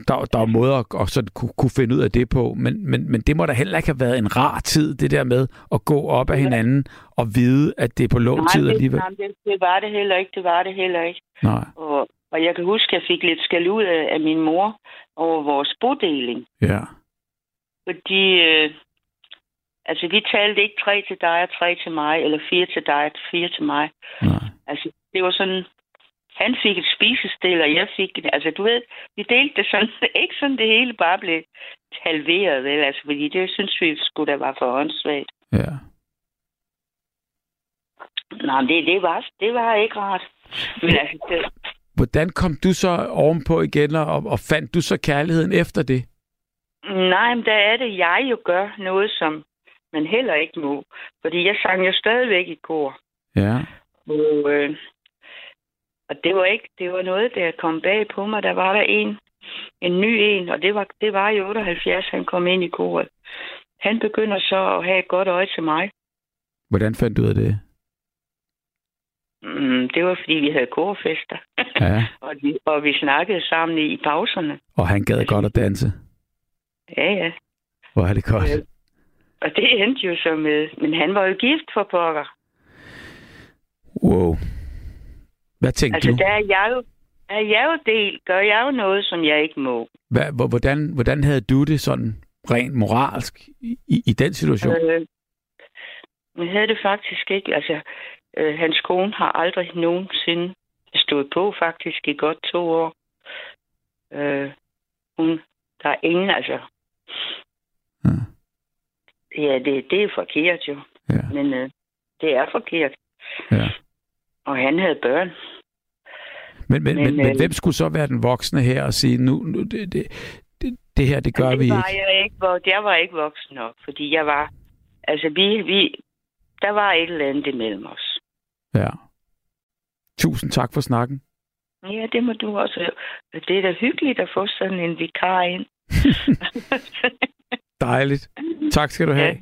der, der er måder at, at sådan kunne, kunne finde ud af det på, men, men, men det må da heller ikke have været en rar tid, det der med at gå op af hinanden og vide, at det er på tid det, alligevel. nej, det, det var det heller ikke. Det var det heller ikke. Nej, Og, og jeg kan huske, at jeg fik lidt skal ud af, af min mor over vores bodeling. ja. Fordi... Øh, altså, vi talte ikke tre til dig og tre til mig, eller fire til dig og fire til mig. Nej. Altså, det var sådan... Han fik et spisestil, og jeg fik... Altså, du ved, vi delte det sådan... [LAUGHS] Ikke sådan, det hele bare blev halveret, vel? Altså, fordi det synes vi skulle da var for åndssvagt. Ja. Nej, det, det, var, det var ikke rart. Men altså, det, Hvordan kom du så ovenpå igen, og, og fandt du så kærligheden efter det? nej, men der er det, jeg jo gør noget, som man heller ikke må. Fordi jeg sang jo stadigvæk i kor. Ja. Og, øh, og det var ikke, det var noget, der kom bag på mig. Der var der en, en ny en, og det var, det var i 78, han kom ind i koret. Han begynder så at have et godt øje til mig. Hvordan fandt du ud af det? Mm, det var, fordi vi havde korfester. Ja. [LAUGHS] og, vi, og vi snakkede sammen i, pauserne. Og han gad godt at danse. Ja, ja. Hvor er det godt. Øh, Og det endte jo så med, men han var jo gift for pokker. Wow. Hvad tænkte Altså, du? der er jeg jo, er jeg jo del, gør jeg jo noget, som jeg ikke må. Hvad, hvor- hvordan, hvordan havde du det sådan rent moralsk i, i den situation? Øh, men havde det faktisk ikke. Altså, øh, hans kone har aldrig nogensinde stået på faktisk i godt to år. Øh, hun, der er ingen, altså, Ja. ja, det, det er forkert jo. Ja. Men øh, det er forkert. Ja. Og han havde børn. Men, men, men, Men, men øh, hvem skulle så være den voksne her og sige, nu, nu det, det, det, det her, det gør det vi var ikke? Jeg ikke hvor, jeg var ikke voksen nok, fordi jeg var... Altså, vi, vi, der var et eller andet imellem os. Ja. Tusind tak for snakken. Ja, det må du også. Det er da hyggeligt at få sådan en vikar ind. [LAUGHS] Dejligt. Tak skal du have.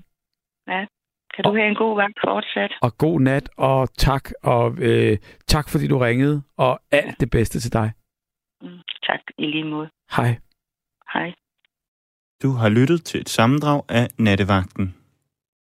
Ja. ja. Kan du og, have en god vagt fortsat. Og god nat, og tak. Og øh, tak, fordi du ringede, og alt det bedste til dig. Mm, tak, i lige måde. Hej. Hej. Du har lyttet til et sammendrag af Nattevagten.